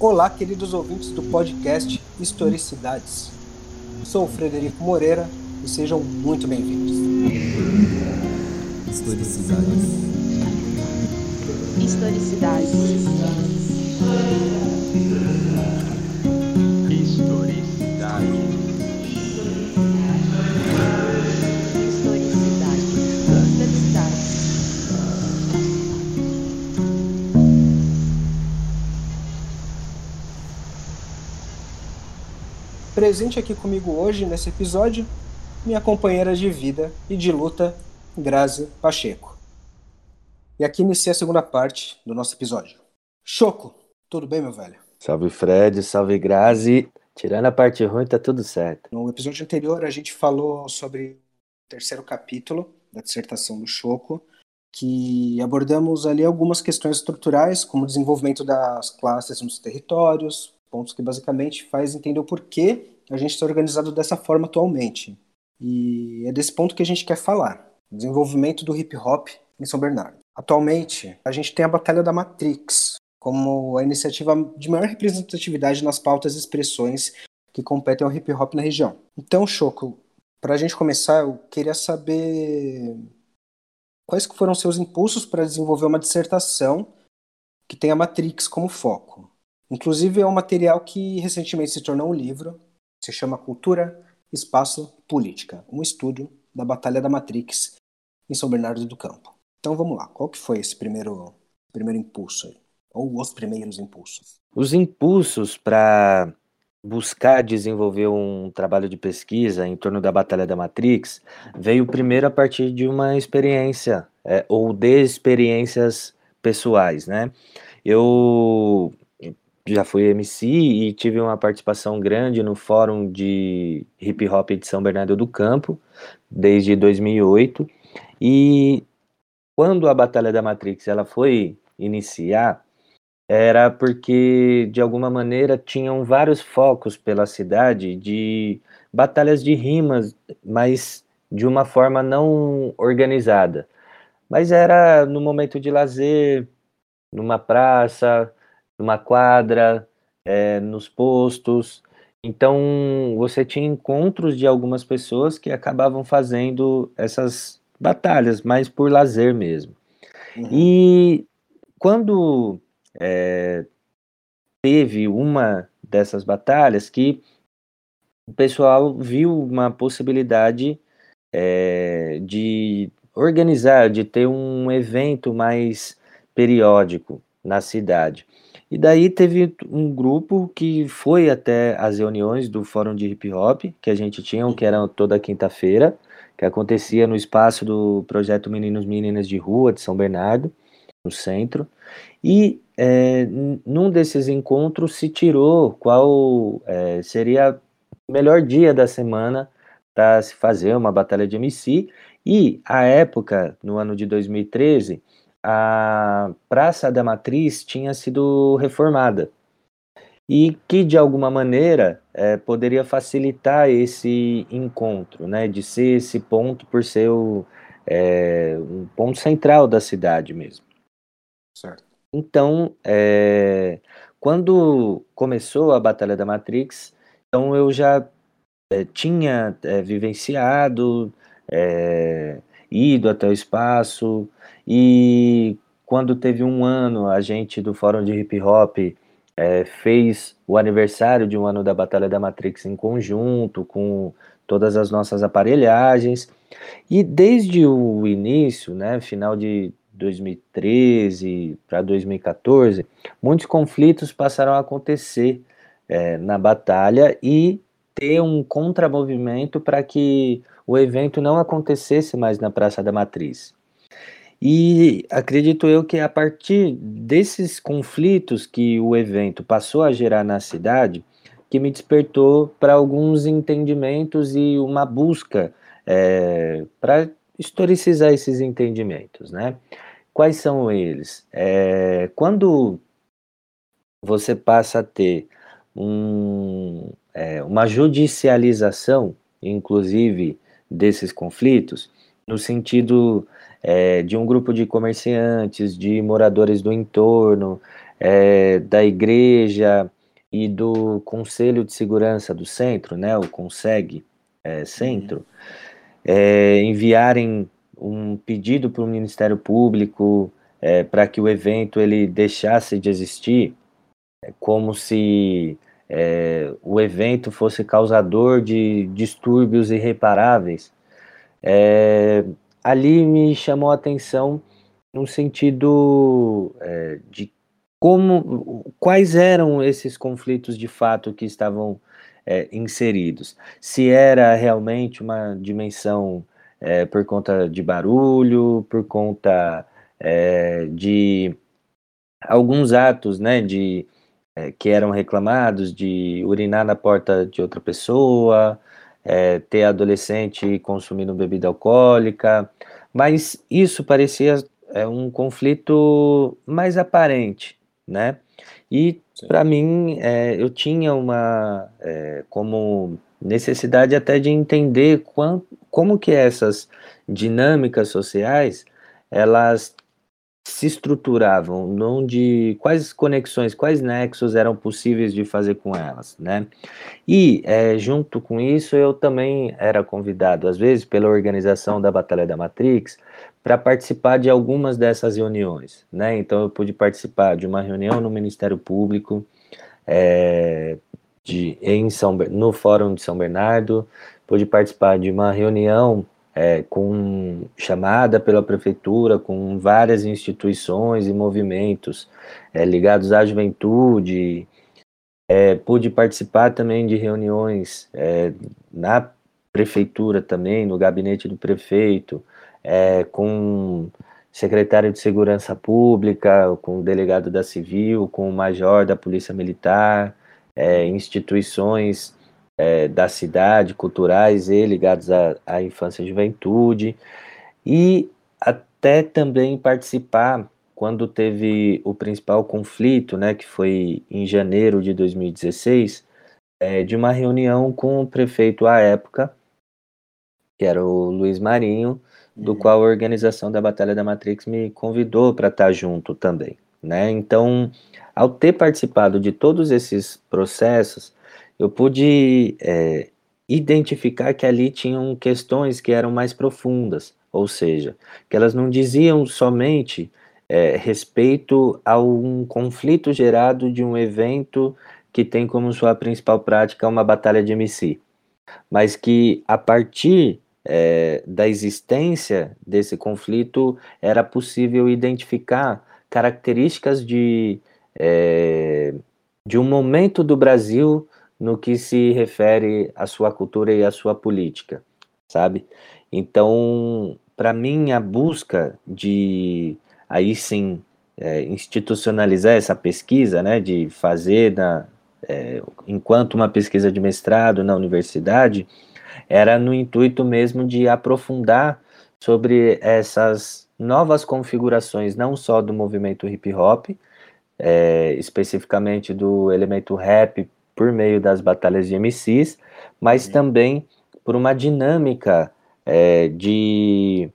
Olá, queridos ouvintes do podcast Historicidades. Sou o Frederico Moreira e sejam muito bem-vindos. Historicidades. Historicidades. Historicidades. Presente aqui comigo hoje, nesse episódio, minha companheira de vida e de luta, Grazi Pacheco. E aqui inicia a segunda parte do nosso episódio. Choco, tudo bem, meu velho? Salve Fred, salve Grazi. Tirando a parte ruim, tá tudo certo. No episódio anterior, a gente falou sobre o terceiro capítulo da dissertação do Choco, que abordamos ali algumas questões estruturais, como o desenvolvimento das classes nos territórios, pontos que basicamente faz entender o porquê a gente está organizado dessa forma atualmente. E é desse ponto que a gente quer falar, desenvolvimento do hip hop em São Bernardo. Atualmente, a gente tem a Batalha da Matrix, como a iniciativa de maior representatividade nas pautas e expressões que competem ao hip hop na região. Então, Choco, para a gente começar, eu queria saber quais que foram seus impulsos para desenvolver uma dissertação que tem a Matrix como foco. Inclusive, é um material que recentemente se tornou um livro, se chama Cultura, Espaço Política, um estudo da Batalha da Matrix em São Bernardo do Campo. Então vamos lá, qual que foi esse primeiro, primeiro impulso aí? Ou os primeiros impulsos? Os impulsos para buscar desenvolver um trabalho de pesquisa em torno da Batalha da Matrix veio primeiro a partir de uma experiência, é, ou de experiências pessoais, né? Eu já fui MC e tive uma participação grande no Fórum de Hip Hop de São Bernardo do Campo, desde 2008, e quando a Batalha da Matrix ela foi iniciar, era porque de alguma maneira tinham vários focos pela cidade de batalhas de rimas, mas de uma forma não organizada. Mas era no momento de lazer, numa praça, numa quadra, é, nos postos. Então você tinha encontros de algumas pessoas que acabavam fazendo essas batalhas, mas por lazer mesmo. Uhum. E quando é, teve uma dessas batalhas que o pessoal viu uma possibilidade é, de organizar, de ter um evento mais periódico na cidade. E daí teve um grupo que foi até as reuniões do Fórum de Hip Hop, que a gente tinha, que era toda quinta-feira, que acontecia no espaço do projeto Meninos Meninas de Rua de São Bernardo, no centro. E é, num desses encontros se tirou qual é, seria o melhor dia da semana para se fazer uma batalha de MC. E a época, no ano de 2013, a Praça da Matriz tinha sido reformada e que de alguma maneira é, poderia facilitar esse encontro, né, de ser esse ponto por ser o, é, um ponto central da cidade mesmo. Certo. Então, é, quando começou a Batalha da Matrix, então eu já é, tinha é, vivenciado, é, ido até o espaço, e quando teve um ano, a gente do Fórum de Hip Hop é, fez o aniversário de um ano da Batalha da Matrix em conjunto, com todas as nossas aparelhagens, e desde o início, né, final de 2013 para 2014, muitos conflitos passaram a acontecer é, na batalha e ter um contramovimento para que o evento não acontecesse mais na Praça da Matriz. E acredito eu que a partir desses conflitos que o evento passou a gerar na cidade, que me despertou para alguns entendimentos e uma busca é, para historicizar esses entendimentos, né? Quais são eles? É, quando você passa a ter um, é, uma judicialização, inclusive, desses conflitos, no sentido é, de um grupo de comerciantes, de moradores do entorno, é, da igreja e do Conselho de Segurança do Centro, né, o CONSEG é, Centro, é, enviarem um pedido para o Ministério Público é, para que o evento ele deixasse de existir, é como se é, o evento fosse causador de distúrbios irreparáveis. É, ali me chamou a atenção no sentido é, de como, quais eram esses conflitos de fato que estavam é, inseridos. Se era realmente uma dimensão é, por conta de barulho, por conta é, de alguns atos, né, de é, que eram reclamados, de urinar na porta de outra pessoa, é, ter adolescente consumindo bebida alcoólica, mas isso parecia é, um conflito mais aparente, né? E para mim é, eu tinha uma como necessidade até de entender quão, como que essas dinâmicas sociais elas se estruturavam, onde quais conexões, quais nexos eram possíveis de fazer com elas, né? E é, junto com isso eu também era convidado às vezes pela organização da Batalha da Matrix para participar de algumas dessas reuniões, né? Então eu pude participar de uma reunião no Ministério Público, é, de, em São, no Fórum de São Bernardo, pude participar de uma reunião é, com chamada pela prefeitura, com várias instituições e movimentos é, ligados à juventude. É, pude participar também de reuniões é, na prefeitura também, no gabinete do prefeito, é, com secretário de Segurança Pública, com delegado da Civil, com o major da Polícia Militar, é, instituições é, da cidade, culturais e ligados à, à infância e juventude, e até também participar quando teve o principal conflito, né, que foi em janeiro de 2016, é, de uma reunião com o prefeito à época, que era o Luiz Marinho, do uhum. qual a organização da Batalha da Matrix me convidou para estar junto também, né? Então, ao ter participado de todos esses processos, eu pude é, identificar que ali tinham questões que eram mais profundas, ou seja, que elas não diziam somente é, respeito a um conflito gerado de um evento que tem como sua principal prática uma batalha de MC, mas que a partir é, da existência desse conflito, era possível identificar características de, é, de um momento do Brasil no que se refere à sua cultura e à sua política, sabe? Então, para mim, a busca de, aí sim, é, institucionalizar essa pesquisa, né, de fazer, na, é, enquanto uma pesquisa de mestrado na universidade, era no intuito mesmo de aprofundar sobre essas novas configurações, não só do movimento hip hop, é, especificamente do elemento rap por meio das batalhas de MCs, mas Sim. também por uma dinâmica é, de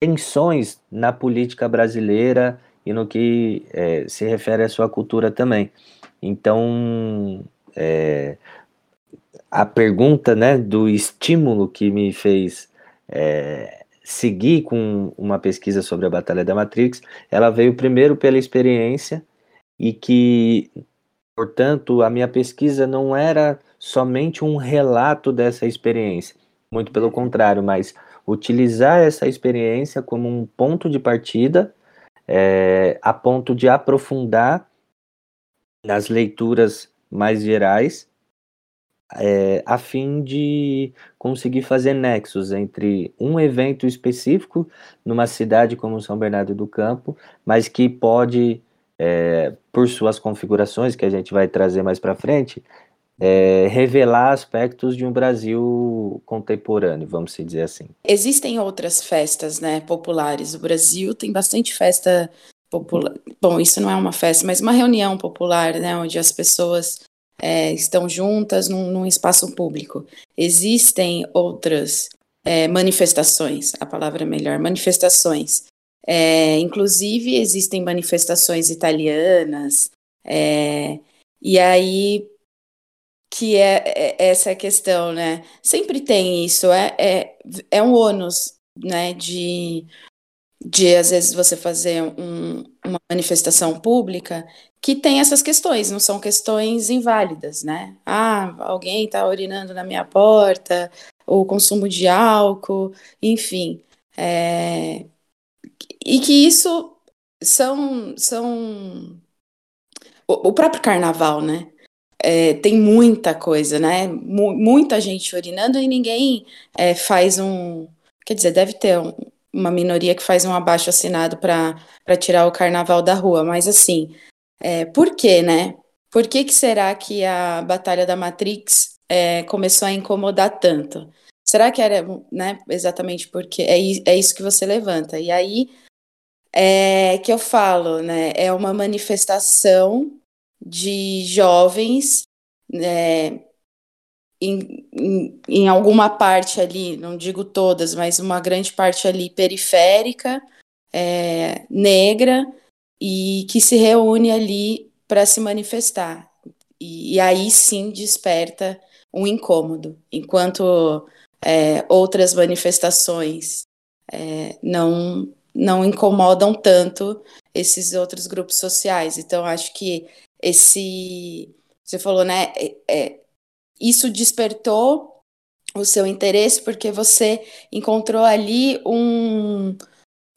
tensões na política brasileira e no que é, se refere à sua cultura também. Então, é, a pergunta né, do estímulo que me fez é, seguir com uma pesquisa sobre a Batalha da Matrix, ela veio primeiro pela experiência e que, portanto, a minha pesquisa não era somente um relato dessa experiência, muito pelo contrário, mas utilizar essa experiência como um ponto de partida, é, a ponto de aprofundar nas leituras mais gerais é, a fim de conseguir fazer nexos entre um evento específico numa cidade como São Bernardo do Campo, mas que pode, é, por suas configurações, que a gente vai trazer mais para frente, é, revelar aspectos de um Brasil contemporâneo, vamos dizer assim. Existem outras festas né, populares. O Brasil tem bastante festa popular. Bom, isso não é uma festa, mas uma reunião popular, né, onde as pessoas é, estão juntas num, num, espaço público. Existem outras é, manifestações, a palavra é melhor, manifestações. É, inclusive, existem manifestações italianas, É, e aí que é, é essa questão, né? Sempre tem isso, é, é, é um ônus, né? De, de às vezes você fazer um, uma manifestação pública que tem essas questões, não são questões inválidas, né? Ah, alguém está urinando na minha porta, o consumo de álcool, enfim. É, e que isso são, são o, o próprio carnaval, né? É, tem muita coisa, né? M muita gente urinando e ninguém é, faz um. Quer dizer, deve ter um, uma minoria que faz um abaixo assinado para tirar o carnaval da rua, mas assim, é, por quê, né? Por que, que será que a Batalha da Matrix é, começou a incomodar tanto? Será que era né, exatamente porque é, é isso que você levanta? E aí é que eu falo, né? É uma manifestação de jovens né, em, em, em, alguma parte ali, não digo todas, mas uma grande parte ali periférica, é, negra, e que se reúne ali para se manifestar. E, e, aí sim desperta um incômodo, enquanto é, outras manifestações é, não não incomodam tanto esses outros grupos sociais. Então, acho que esse. Você falou, né? É, é, isso despertou o seu interesse porque você encontrou ali um,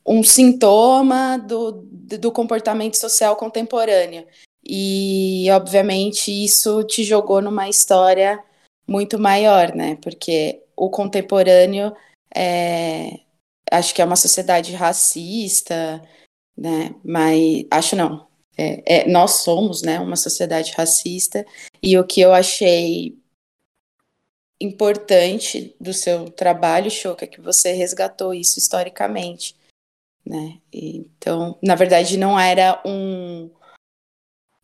um sintoma do, do comportamento social contemporâneo. E, obviamente, isso te jogou numa história muito maior, né? Porque o contemporâneo é, acho que é uma sociedade racista, né? Mas acho não. É, é, nós somos, né, uma sociedade racista. E o que eu achei importante do seu trabalho, Choca, é que você resgatou isso historicamente, né? Então, na verdade, não era um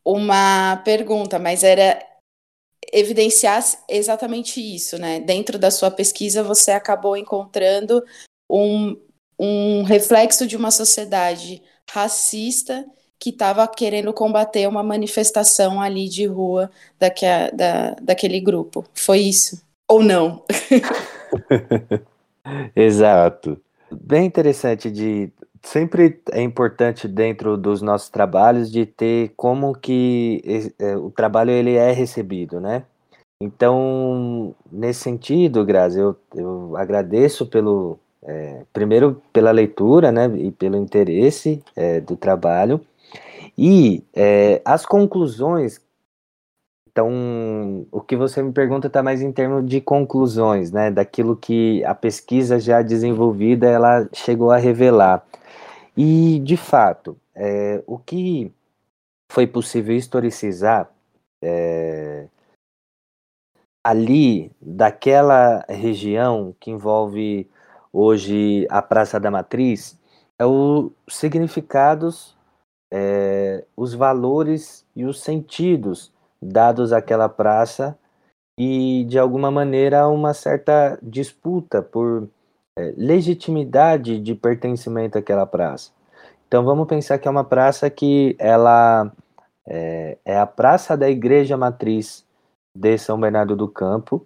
uma pergunta, mas era evidenciar exatamente isso, né? Dentro da sua pesquisa, você acabou encontrando um, um reflexo de uma sociedade racista que estava querendo combater uma manifestação ali de rua daque, da, daquele grupo. Foi isso? Ou não? Exato. Bem interessante de sempre é importante dentro dos nossos trabalhos de ter como que é, o trabalho ele é recebido, né? Então, nesse sentido, Grazi, eu, eu agradeço pelo, é, primeiro pela leitura, né, e pelo interesse é, do trabalho, e é, as conclusões. Então, o que você me pergunta está mais em termos de conclusões, né, daquilo que a pesquisa já desenvolvida ela chegou a revelar. E, de fato, é, o que foi possível historicizar é, ali daquela região que envolve hoje a Praça da Matriz, é os significados, é, os valores e os sentidos dados àquela praça e, de alguma maneira, uma certa disputa por é, legitimidade de pertencimento àquela praça. Então, vamos pensar que é uma praça que ela é, é a praça da Igreja Matriz de São Bernardo do Campo,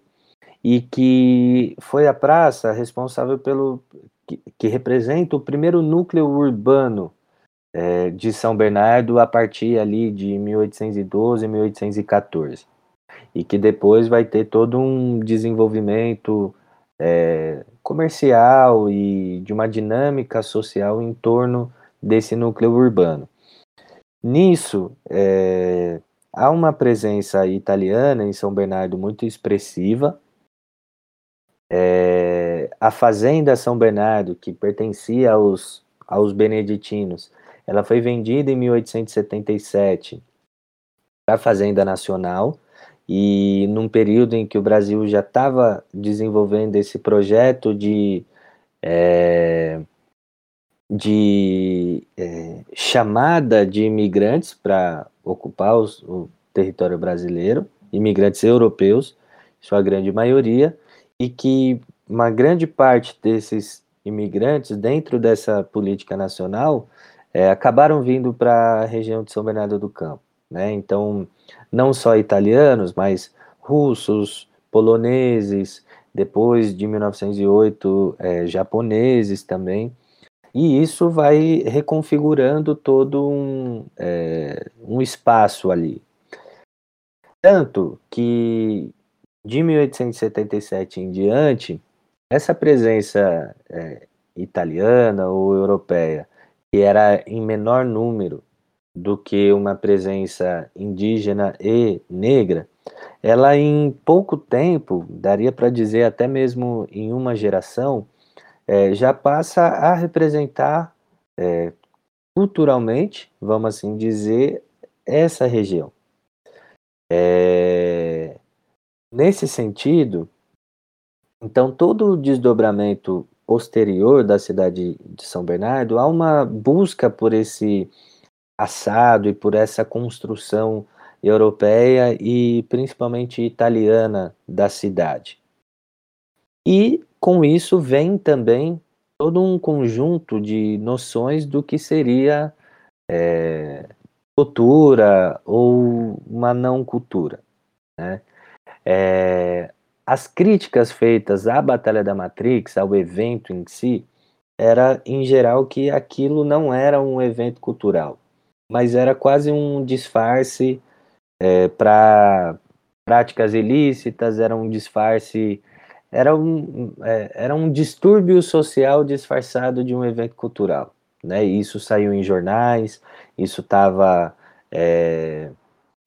e que foi a praça responsável pelo que, que representa o primeiro núcleo urbano é, de São Bernardo a partir ali de 1812, 1814 e que depois vai ter todo um desenvolvimento é, comercial e de uma dinâmica social em torno desse núcleo urbano. Nisso, é, há uma presença italiana em São Bernardo muito expressiva, é, a fazenda São Bernardo, que pertencia aos, aos beneditinos, ela foi vendida em 1877 para a Fazenda Nacional e num período em que o Brasil já estava desenvolvendo esse projeto de, é, de é, chamada de imigrantes para ocupar os, o território brasileiro, imigrantes europeus, sua grande maioria, e que uma grande parte desses imigrantes, dentro dessa política nacional, é, acabaram vindo para a região de São Bernardo do Campo. né? Então, não só italianos, mas russos, poloneses, depois de 1908, é, japoneses também. E isso vai reconfigurando todo um, é, um espaço ali. Tanto que de 1877 em diante, essa presença é, italiana ou europeia, que era em menor número do que uma presença indígena e negra, ela em pouco tempo, daria para dizer até mesmo em uma geração, é, já passa a representar é, culturalmente, vamos assim dizer, essa região. É, nesse sentido, então todo o desdobramento posterior da cidade de São Bernardo há uma busca por esse assado e por essa construção europeia e principalmente italiana da cidade. E com isso vem também todo um conjunto de noções do que seria é, cultura ou uma não cultura. Né? É, as críticas feitas à Batalha da Matrix, ao evento em si, era em geral que aquilo não era um evento cultural, mas era quase um disfarce é, para práticas ilícitas, era um disfarce, era um, é, era um distúrbio social disfarçado de um evento cultural. Né? Isso saiu em jornais, isso estava é,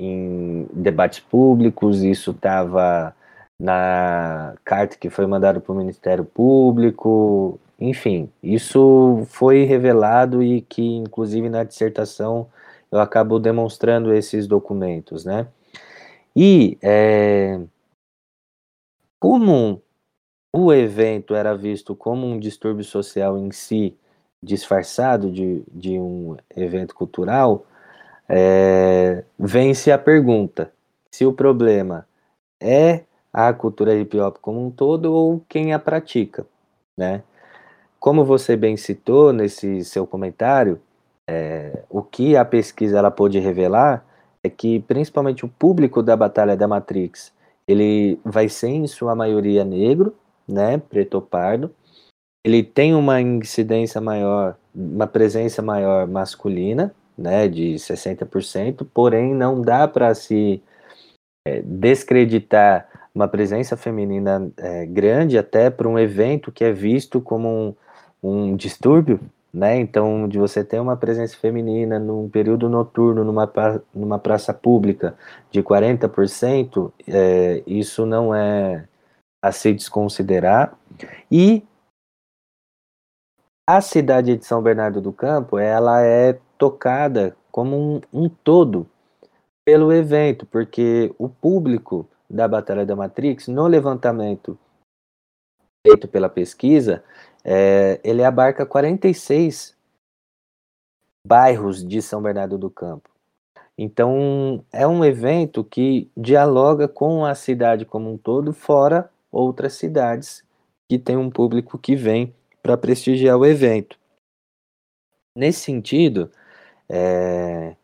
em debates públicos, isso estava na carta que foi mandada para o Ministério Público, enfim, isso foi revelado e que, inclusive, na dissertação eu acabo demonstrando esses documentos, né? E é, como o evento era visto como um distúrbio social em si, disfarçado de, de um evento cultural, é, vem-se a pergunta se o problema é a cultura hip hop como um todo ou quem a pratica, né? Como você bem citou nesse seu comentário, é, o que a pesquisa ela pôde revelar é que principalmente o público da Batalha da Matrix ele vai ser em sua maioria negro, né, preto ou pardo. Ele tem uma incidência maior, uma presença maior masculina, né, de 60%, porém não dá para se é, descreditar uma presença feminina é, grande até para um evento que é visto como um, um distúrbio, né? Então, de você ter uma presença feminina num período noturno, numa, pra, numa praça pública de 40%, é, isso não é a se desconsiderar. E a cidade de São Bernardo do Campo, ela é tocada como um, um todo pelo evento, porque o público da Batalha da Matrix, no levantamento feito pela pesquisa, é, ele abarca 46 bairros de São Bernardo do Campo. Então, é um evento que dialoga com a cidade como um todo, fora outras cidades que tem um público que vem para prestigiar o evento. Nesse sentido, é,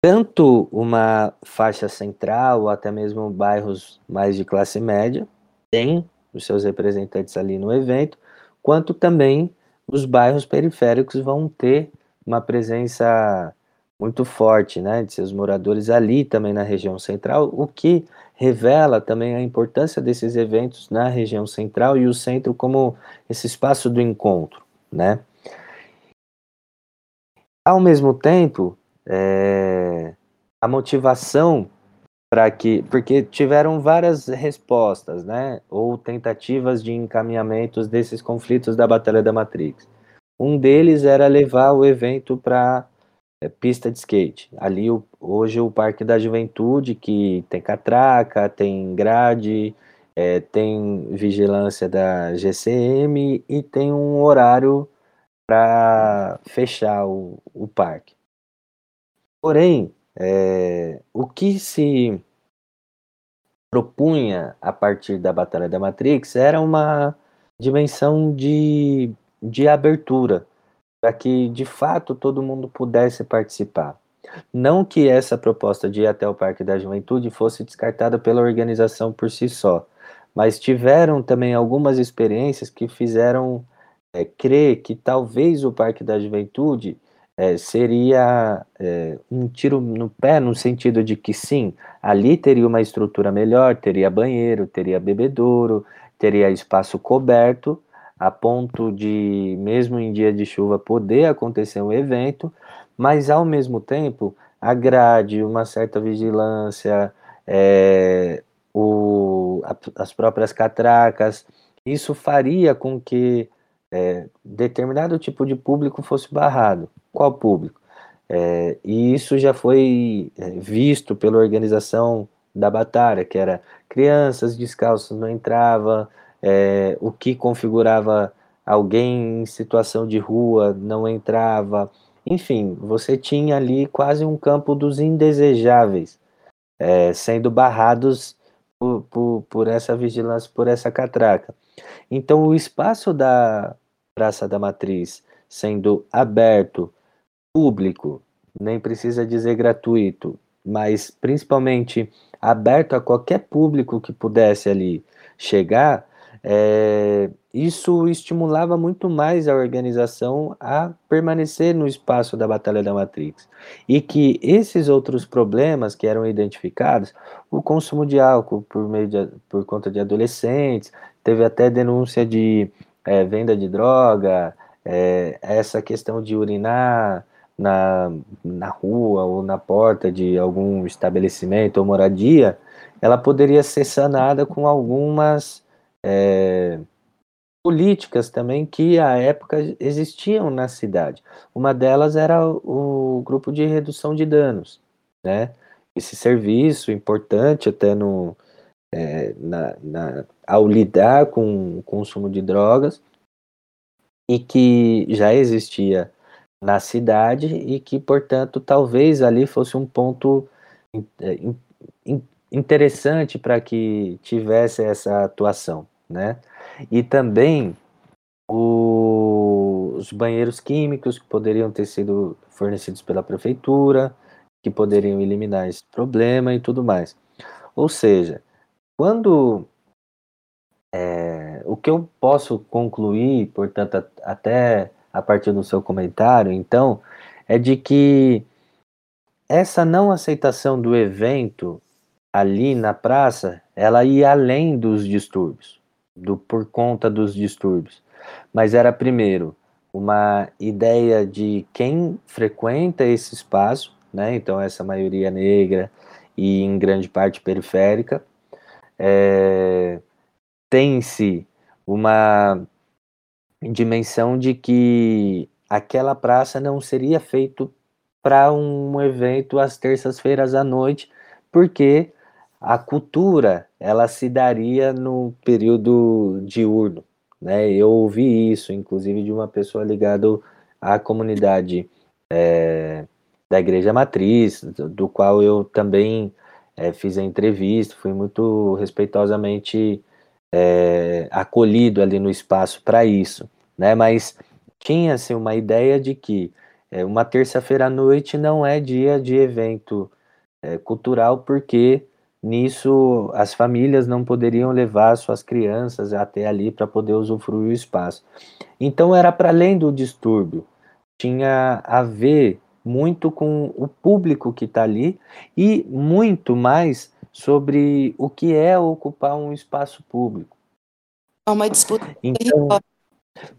tanto uma faixa central ou até mesmo bairros mais de classe média tem os seus representantes ali no evento, quanto também os bairros periféricos vão ter uma presença muito forte, né, de seus moradores ali também na região central, o que revela também a importância desses eventos na região central e o centro como esse espaço do encontro, né. Ao mesmo tempo, é, a motivação para que, porque tiveram várias respostas, né, ou tentativas de encaminhamentos desses conflitos da Batalha da Matrix. Um deles era levar o evento para é, pista de skate. Ali o, hoje o Parque da Juventude, que tem catraca, tem grade, é, tem vigilância da GCM e tem um horário para fechar o, o parque. Porém, é, o que se propunha a partir da Batalha da Matrix era uma dimensão de, de abertura, para que de fato todo mundo pudesse participar. Não que essa proposta de ir até o Parque da Juventude fosse descartada pela organização por si só, mas tiveram também algumas experiências que fizeram é, crer que talvez o Parque da Juventude é, seria é, um tiro no pé, no sentido de que sim, ali teria uma estrutura melhor, teria banheiro, teria bebedouro, teria espaço coberto, a ponto de, mesmo em dia de chuva, poder acontecer um evento, mas ao mesmo tempo, a grade, uma certa vigilância, é, o, a, as próprias catracas, isso faria com que é, determinado tipo de público fosse barrado. Qual público? É, e isso já foi é, visto pela organização da batalha, que era crianças descalças não entrava, é, o que configurava alguém em situação de rua não entrava, enfim, você tinha ali quase um campo dos indesejáveis, é, sendo barrados por, por, por essa vigilância, por essa catraca. Então, o espaço da Praça da Matriz sendo aberto, público, nem precisa dizer gratuito, mas principalmente aberto a qualquer público que pudesse ali chegar, é, isso estimulava muito mais a organização a permanecer no espaço da Batalha da Matrix. E que esses outros problemas que eram identificados, o consumo de álcool por, meio de, por conta de adolescentes, teve até denúncia de é, venda de droga, é, essa questão de urinar na, na rua ou na porta de algum estabelecimento ou moradia, ela poderia ser sanada com algumas é, políticas também que à época existiam na cidade. Uma delas era o, o grupo de redução de danos, né? Esse serviço importante até no, é, na, na, ao lidar com o consumo de drogas e que já existia na cidade e que, portanto, talvez ali fosse um ponto é, interessante para que tivesse essa atuação né? E também o, os banheiros químicos que poderiam ter sido fornecidos pela prefeitura, que poderiam eliminar esse problema e tudo mais. Ou seja, quando é, o que eu posso concluir, portanto, até a partir do seu comentário, então, é de que essa não aceitação do evento ali na praça, ela ia além dos distúrbios do por conta dos distúrbios, mas era primeiro uma ideia de quem frequenta esse espaço, né? Então essa maioria negra e em grande parte periférica é, tem-se uma dimensão de que aquela praça não seria feito para um evento às terças-feiras à noite, porque a cultura ela se daria no período diurno, né? Eu ouvi isso, inclusive, de uma pessoa ligada à comunidade é, da Igreja Matriz, do, do qual eu também é, fiz a entrevista, fui muito respeitosamente é, acolhido ali no espaço para isso, né? Mas tinha-se uma ideia de que é, uma terça-feira à noite não é dia de evento é, cultural, porque Nisso, as famílias não poderiam levar suas crianças até ali para poder usufruir o espaço. Então, era para além do distúrbio, tinha a ver muito com o público que está ali e muito mais sobre o que é ocupar um espaço público. É uma disputa. Então,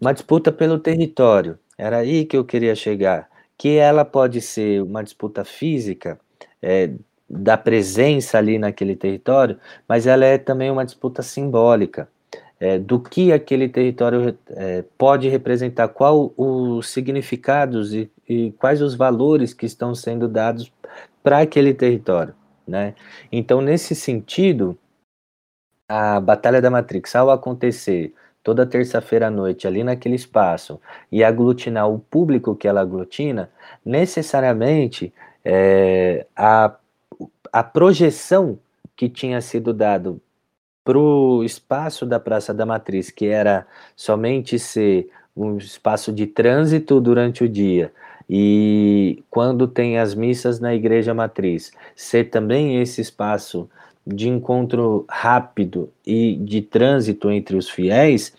uma disputa pelo território. Era aí que eu queria chegar. Que ela pode ser uma disputa física, é, da presença ali naquele território, mas ela é também uma disputa simbólica é, do que aquele território é, pode representar, qual os significados e, e, quais os valores que estão sendo dados para aquele território, né? Então, nesse sentido, a Batalha da Matrix, ao acontecer toda terça-feira à noite ali naquele espaço e aglutinar o público que ela aglutina, necessariamente é, a a projeção que tinha sido dado para o espaço da Praça da Matriz, que era somente ser um espaço de trânsito durante o dia E quando tem as missas na igreja matriz, ser também esse espaço de encontro rápido e de trânsito entre os fiéis,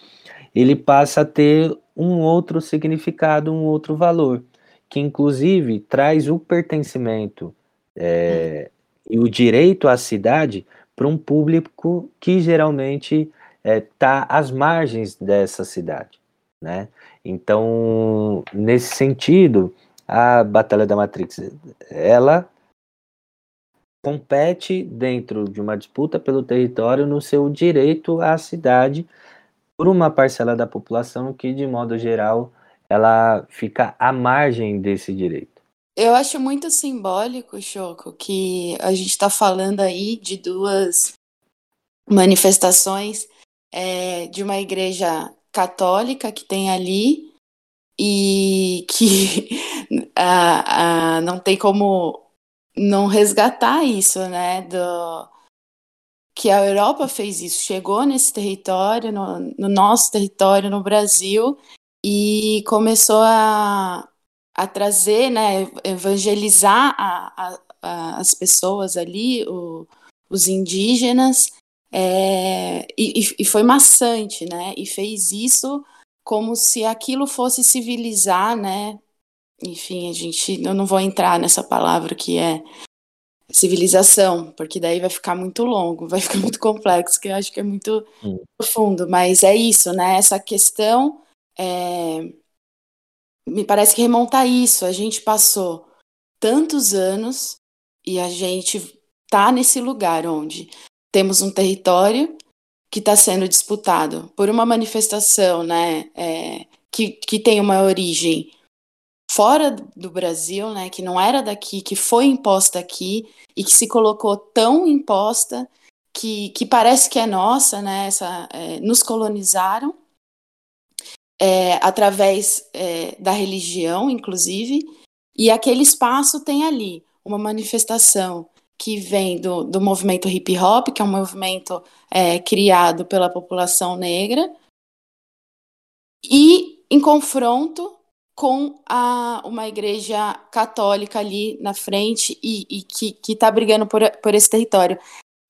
ele passa a ter um outro significado, um outro valor, que inclusive traz o pertencimento é, e o direito à cidade para um público que geralmente está é, às margens dessa cidade, né? Então, nesse sentido, a Batalha da Matrix, ela compete dentro de uma disputa pelo território no seu direito à cidade por uma parcela da população que, de modo geral, ela fica à margem desse direito. Eu acho muito simbólico, Choco, que a gente está falando aí de duas manifestações é, de uma igreja católica que tem ali e que a, a, não tem como não resgatar isso, né? Do, que a Europa fez isso, chegou nesse território, no, no nosso território, no Brasil, e começou a, a trazer, né, evangelizar a, a, as pessoas ali, o, os indígenas, é, e, e, foi maçante, né? E fez isso como se aquilo fosse civilizar, né? Enfim, a gente, eu não vou entrar nessa palavra que é civilização, porque daí vai ficar muito longo, vai ficar muito complexo, que eu acho que é muito hum. profundo. Mas é isso, né? Essa questão é, me parece que remonta a isso. A gente passou tantos anos e a gente tá nesse lugar onde temos um território que está sendo disputado por uma manifestação né, é, que, que tem uma origem fora do Brasil, né, que não era daqui, que foi imposta aqui e que se colocou tão imposta que, que parece que é nossa, né, essa, é, nos colonizaram é, através é, da religião, inclusive, e aquele espaço tem ali uma manifestação que vem do, do movimento hip hop, que é um movimento é, criado pela população negra, e em confronto com a, uma igreja católica ali na frente e, e que está brigando por, por esse território.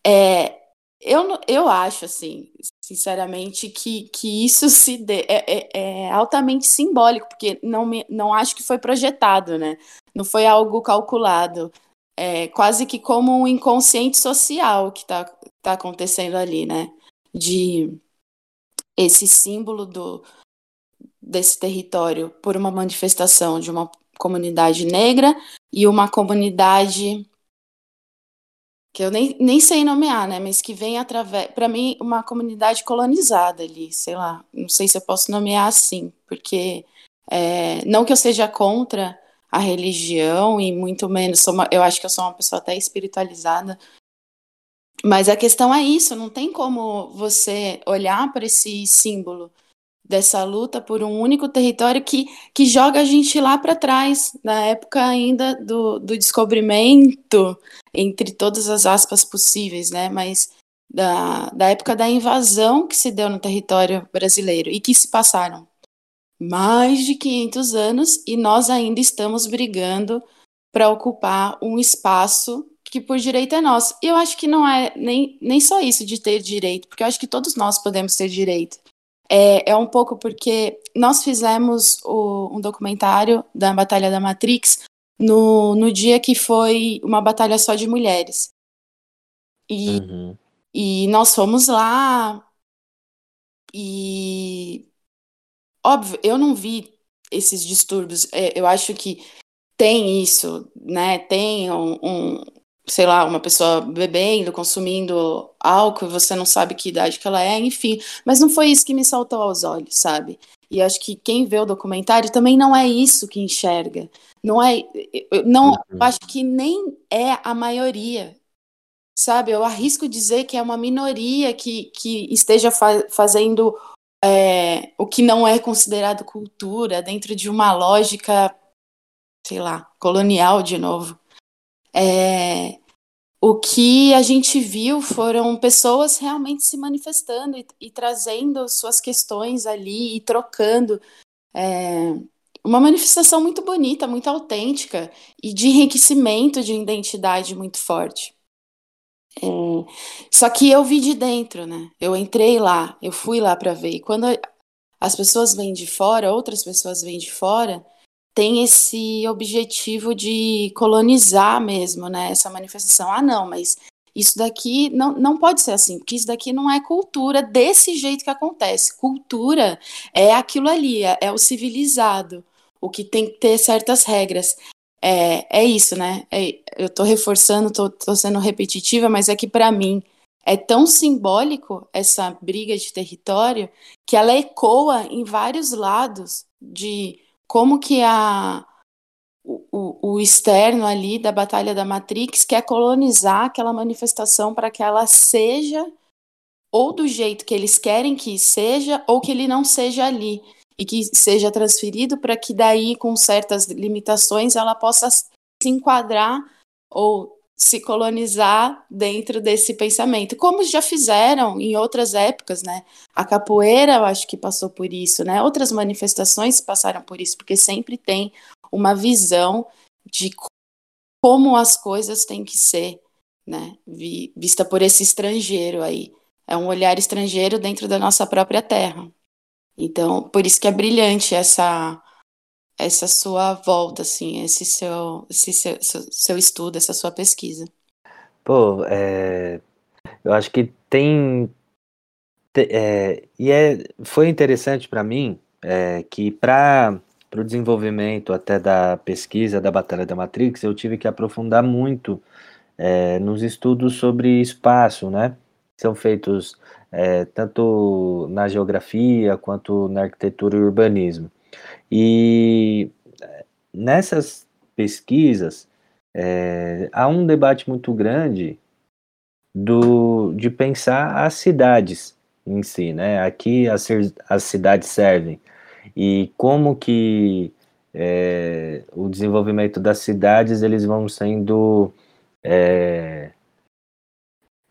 É, eu, eu acho, assim, sinceramente, que, que isso se dê, é, é, é, altamente simbólico, porque não, me, não acho que foi projetado, né? Não foi algo calculado é, quase que como um inconsciente social que está tá acontecendo ali, né? De esse símbolo do, desse território por uma manifestação de uma comunidade negra e uma comunidade que eu nem, nem sei nomear, né? Mas que vem através, para mim, uma comunidade colonizada ali, sei lá, não sei se eu posso nomear assim, porque é, não que eu seja contra a religião e muito menos uma, eu acho que eu sou uma pessoa até espiritualizada. Mas a questão é isso, não tem como você olhar para esse símbolo dessa luta por um único território que, que joga a gente lá para trás, na época ainda do, do descobrimento, entre todas as aspas possíveis, né? Mas da, da época da invasão que se deu no território brasileiro e que se passaram mais de 500 anos e nós ainda estamos brigando para ocupar um espaço que por direito é nosso. E eu acho que não é nem, nem só isso de ter direito, porque eu acho que todos nós podemos ter direito. É, é um pouco porque nós fizemos o, um documentário da Batalha da Matrix no, no dia que foi uma batalha só de mulheres. E, uhum. e nós fomos lá e Óbvio, eu não vi esses distúrbios. É, eu acho que tem isso, né? Tem um, um, sei lá, uma pessoa bebendo, consumindo álcool, você não sabe que idade que ela é, enfim. Mas não foi isso que me saltou aos olhos, sabe? E acho que quem vê o documentário também não é isso que enxerga. Não é, não, eu acho que nem é a maioria, sabe? Eu arrisco dizer que é uma minoria que, que esteja fa fazendo é, o que não é considerado cultura dentro de uma lógica, sei lá, colonial de novo. É, o que a gente viu foram pessoas realmente se manifestando e, e trazendo suas questões ali e trocando é, uma manifestação muito bonita, muito autêntica e de enriquecimento de identidade muito forte. É, só que eu vi de dentro, né? Eu entrei lá, eu fui lá para ver. E quando as pessoas vêm de fora, outras pessoas vêm de fora, tem esse objetivo de colonizar mesmo, né? Essa manifestação. Ah, não, mas isso daqui não, não pode ser assim, porque isso daqui não é cultura desse jeito que acontece. Cultura é aquilo ali, é, é o civilizado, o que tem que ter certas regras. É, é isso, né? É, eu tô reforçando, tô sendo repetitiva, mas é que para mim é tão simbólico essa briga de território que ela ecoa em vários lados de como que a o, o, externo ali da Batalha da Matrix quer colonizar aquela manifestação para que ela seja ou do jeito que eles querem que seja, ou que ele não seja ali, e que seja transferido para que daí, com certas limitações, ela possa se enquadrar ou se colonizar dentro desse pensamento, como já fizeram em outras épocas, né? A capoeira, eu acho que passou por isso, né? Outras manifestações passaram por isso, porque sempre tem uma visão de como as coisas têm que ser, né? Vista por esse estrangeiro aí. É um olhar estrangeiro dentro da nossa própria terra. Então, por isso que é brilhante essa essa sua volta, assim, esse seu, esse seu, seu, seu estudo, essa sua pesquisa. Pô, é, eu acho que tem é, e é, foi interessante para mim é, que para o desenvolvimento até da pesquisa da Batalha da Matrix, eu tive que aprofundar muito é, nos estudos sobre espaço, né? São feitos é, tanto na geografia quanto na arquitetura e urbanismo. E é, nessas pesquisas é, há um debate muito grande do, de pensar as cidades em si, né? Aqui as, as cidades servem e como que é, o desenvolvimento das cidades eles vão sendo é,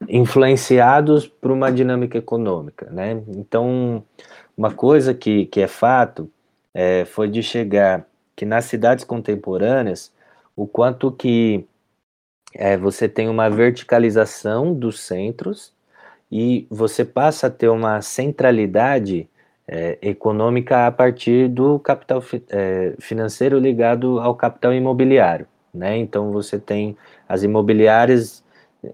influenciados por uma dinâmica econômica, né? Então, uma coisa que, que é fato é, foi de chegar que nas cidades contemporâneas o quanto que é, você tem uma verticalização dos centros e você passa a ter uma centralidade é, econômica a partir do capital fi, é, financeiro ligado ao capital imobiliário. Né? Então você tem as imobiliárias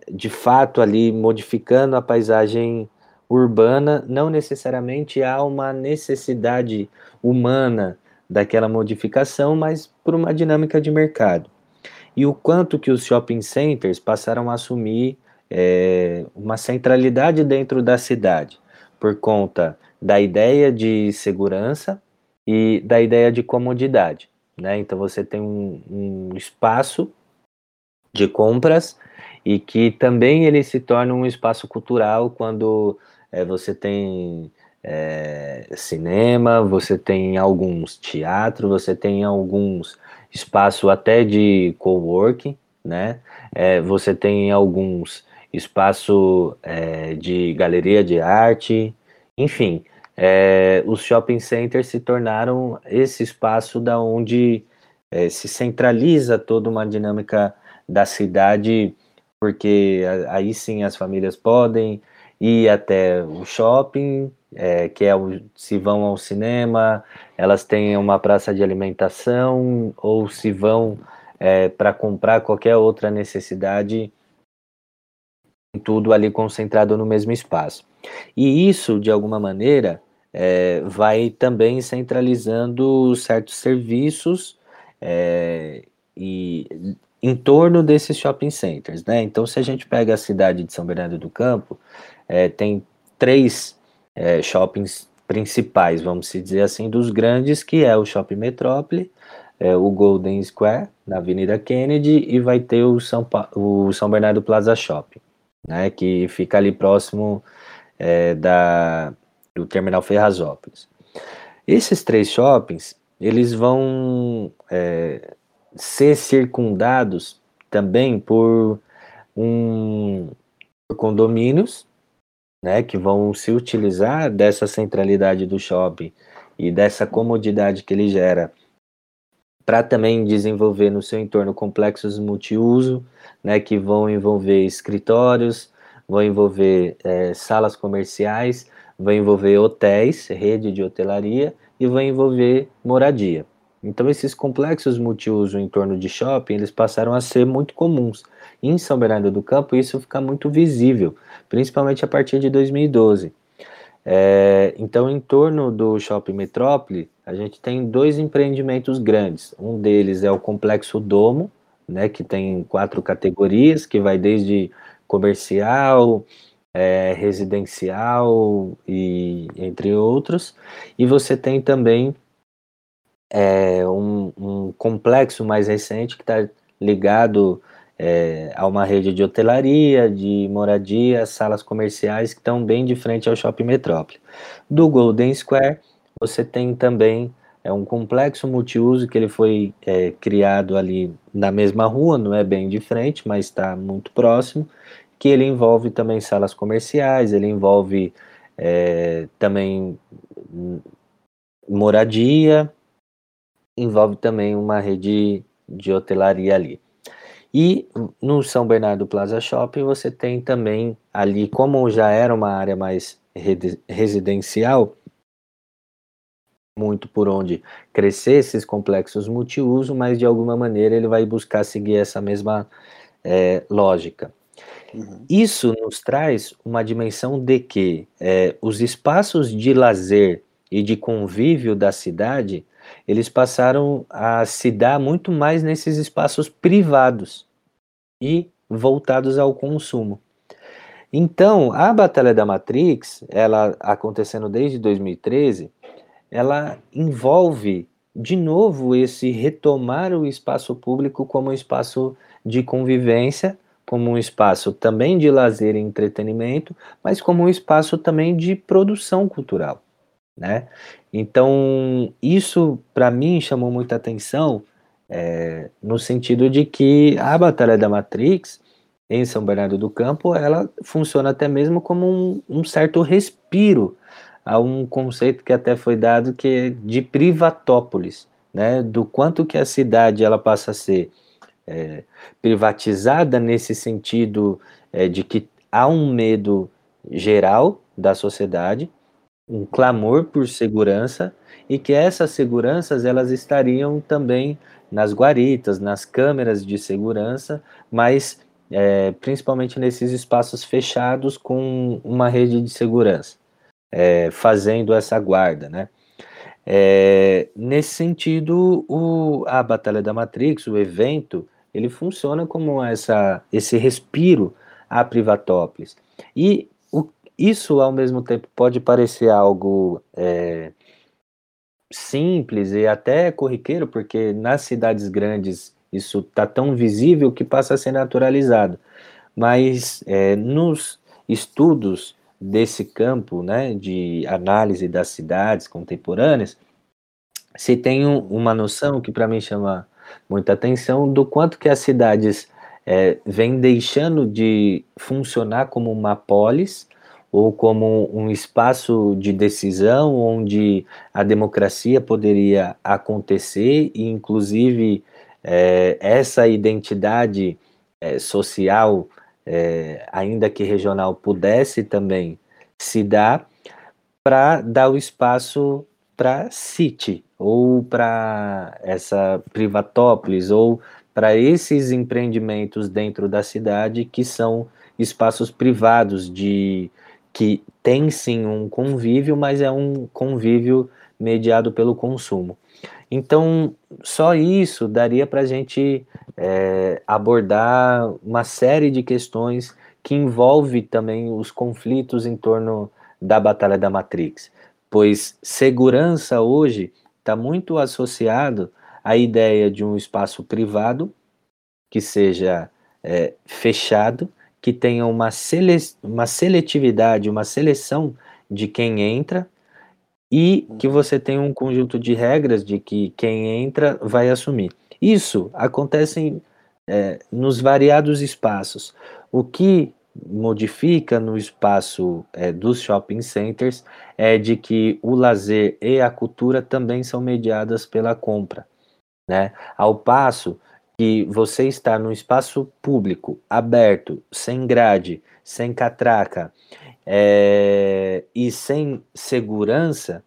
de fato ali modificando a paisagem urbana, não necessariamente há uma necessidade humana daquela modificação, mas por uma dinâmica de mercado. E o quanto que os shopping centers passaram a assumir é, uma centralidade dentro da cidade, por conta da ideia de segurança e da ideia de comodidade. Né? Então você tem um, um espaço de compras e que também ele se torna um espaço cultural quando é, você tem é, cinema, você tem alguns teatro, você tem alguns espaços até de coworking, né? É, você tem alguns espaço é, de galeria de arte, enfim, é, os shopping centers se tornaram esse espaço da onde é, se centraliza toda uma dinâmica da cidade, porque aí sim as famílias podem ir até o shopping, é, que é o, se vão ao cinema, elas têm uma praça de alimentação, ou se vão é, para comprar qualquer outra necessidade, tudo ali concentrado no mesmo espaço. E isso, de alguma maneira, é, vai também centralizando certos serviços é, e em torno desses shopping centers, né? Então, se a gente pega a cidade de São Bernardo do Campo, é, tem três é, shoppings principais, vamos dizer assim, dos grandes, que é o Shopping Metrópole, é, o Golden Square, na Avenida Kennedy, e vai ter o São, pa o São Bernardo Plaza Shopping, né? Que fica ali próximo é, da, do terminal Ferrazópolis. Esses três shoppings, eles vão é, ser circundados também por, um, por condomínios, né, que vão se utilizar dessa centralidade do shopping e dessa comodidade que ele gera para também desenvolver no seu entorno complexos multiuso, né, que vão envolver escritórios, vão envolver é, salas comerciais, vão envolver hotéis, rede de hotelaria e vão envolver moradia. Então esses complexos multiuso em torno de shopping, eles passaram a ser muito comuns. Em São Bernardo do Campo isso fica muito visível, principalmente a partir de 2012. É, então, em torno do Shopping Metrópole, a gente tem dois empreendimentos grandes. Um deles é o Complexo Domo, né, que tem quatro categorias, que vai desde comercial, é, residencial e entre outros. E você tem também é, um, um, complexo mais recente que está ligado é, a uma rede de hotelaria, de moradia, salas comerciais que estão bem de frente ao Shopping Metrópole. Do Golden Square, você tem também é um complexo multiuso que ele foi é, criado ali na mesma rua, não é bem de frente, mas está muito próximo, que ele envolve também salas comerciais, ele envolve é, também moradia, envolve também uma rede de hotelaria ali. E no São Bernardo Plaza Shopping você tem também ali, como já era uma área mais residencial, muito por onde crescer esses complexos multiuso, mas de alguma maneira ele vai buscar seguir essa mesma é, lógica. Uhum. Isso nos traz uma dimensão de que é, os espaços de lazer e de convívio da cidade eles passaram a se dar muito mais nesses espaços privados e voltados ao consumo. Então, a Batalha da Matrix, ela acontecendo desde 2013, ela envolve de novo esse retomar o espaço público como um espaço de convivência, como um espaço também de lazer e entretenimento, mas como um espaço também de produção cultural, né? Então, isso para mim chamou muita atenção, é, no sentido de que a Batalha da Matrix, em São Bernardo do Campo, ela funciona até mesmo como um, um certo respiro a um conceito que até foi dado que é de privatópolis, né, do quanto que a cidade ela passa a ser é, privatizada nesse sentido é, de que há um medo geral da sociedade, um clamor por segurança e que essas seguranças elas estariam também nas guaritas, nas câmeras de segurança, mas é, principalmente nesses espaços fechados com uma rede de segurança, é, fazendo essa guarda, né? É, nesse sentido, o, a Batalha da Matrix, o evento, ele funciona como essa, esse respiro a Privatópolis. E isso, ao mesmo tempo, pode parecer algo é, simples e até corriqueiro, porque nas cidades grandes isso está tão visível que passa a ser naturalizado. Mas é, nos estudos desse campo né, de análise das cidades contemporâneas, se tem um, uma noção que para mim chama muita atenção do quanto que as cidades é, vêm deixando de funcionar como uma polis ou como um espaço de decisão onde a democracia poderia acontecer e, inclusive, é, essa identidade é, social, é, ainda que regional, pudesse também se dar para dar o espaço para City ou para essa Privatópolis ou para esses empreendimentos dentro da cidade que são espaços privados de que tem sim um convívio, mas é um convívio mediado pelo consumo. Então, só isso daria para a gente é, abordar uma série de questões que envolve também os conflitos em torno da Batalha da Matrix, pois segurança hoje está muito associado à ideia de um espaço privado que seja é, fechado que tenha uma, sele uma seletividade, uma seleção de quem entra e que você tenha um conjunto de regras de que quem entra vai assumir. Isso acontece em, é, nos variados espaços. O que modifica no espaço é, dos shopping centers é de que o lazer e a cultura também são mediadas pela compra. né? Ao passo que você está num espaço público, aberto, sem grade, sem catraca é, e sem segurança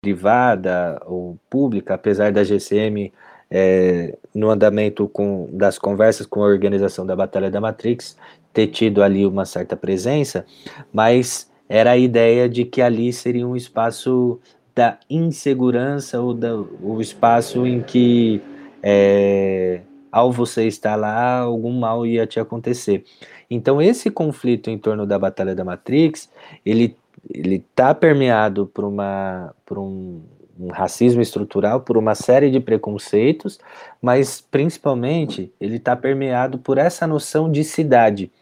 privada ou pública, apesar da GCM é, no andamento com, das conversas com a organização da Batalha da Matrix ter tido ali uma certa presença, mas era a ideia de que ali seria um espaço da insegurança ou da, o espaço em que é, ao você estar lá algum mal ia te acontecer. Então esse conflito em torno da Batalha da Matrix ele ele está permeado por uma por um um racismo estrutural por uma série de preconceitos, mas principalmente ele está permeado por essa noção de cidade,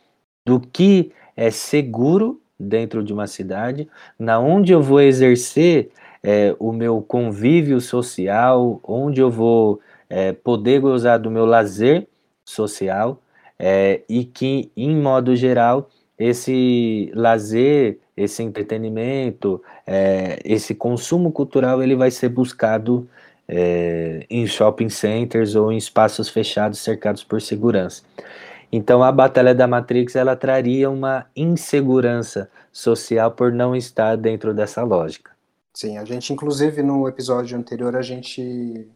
do que é seguro dentro de uma cidade, na onde eu vou exercer é, o meu convívio social, onde eu vou é, poder gozar do meu lazer social, é, e que, em modo geral, esse lazer esse entretenimento, é, esse consumo cultural, ele vai ser buscado é, em shopping centers ou em espaços fechados cercados por segurança. Então a Batalha da Matrix ela traria uma insegurança social por não estar dentro dessa lógica. Sim, a gente inclusive no episódio anterior a gente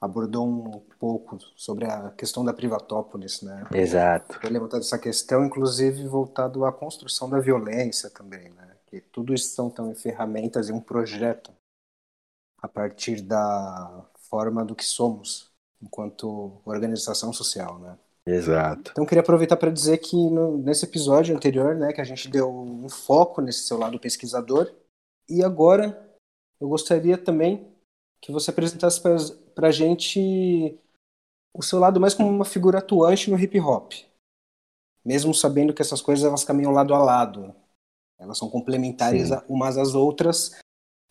abordou um pouco sobre a questão da Privatópolis, né? Exato. Foi levantada essa questão, inclusive voltado à construção da violência também, né? Que tudo isso são também ferramentas e um projeto a partir da forma do que somos enquanto organização social, né? Exato. Então queria aproveitar para dizer que no, nesse episódio anterior, né, que a gente deu um foco nesse seu lado pesquisador, e agora eu gostaria também que você apresentasse para a gente o seu lado mais como uma figura atuante no hip hop. Mesmo sabendo que essas coisas elas caminham lado a lado. Elas são complementares Sim. umas às outras,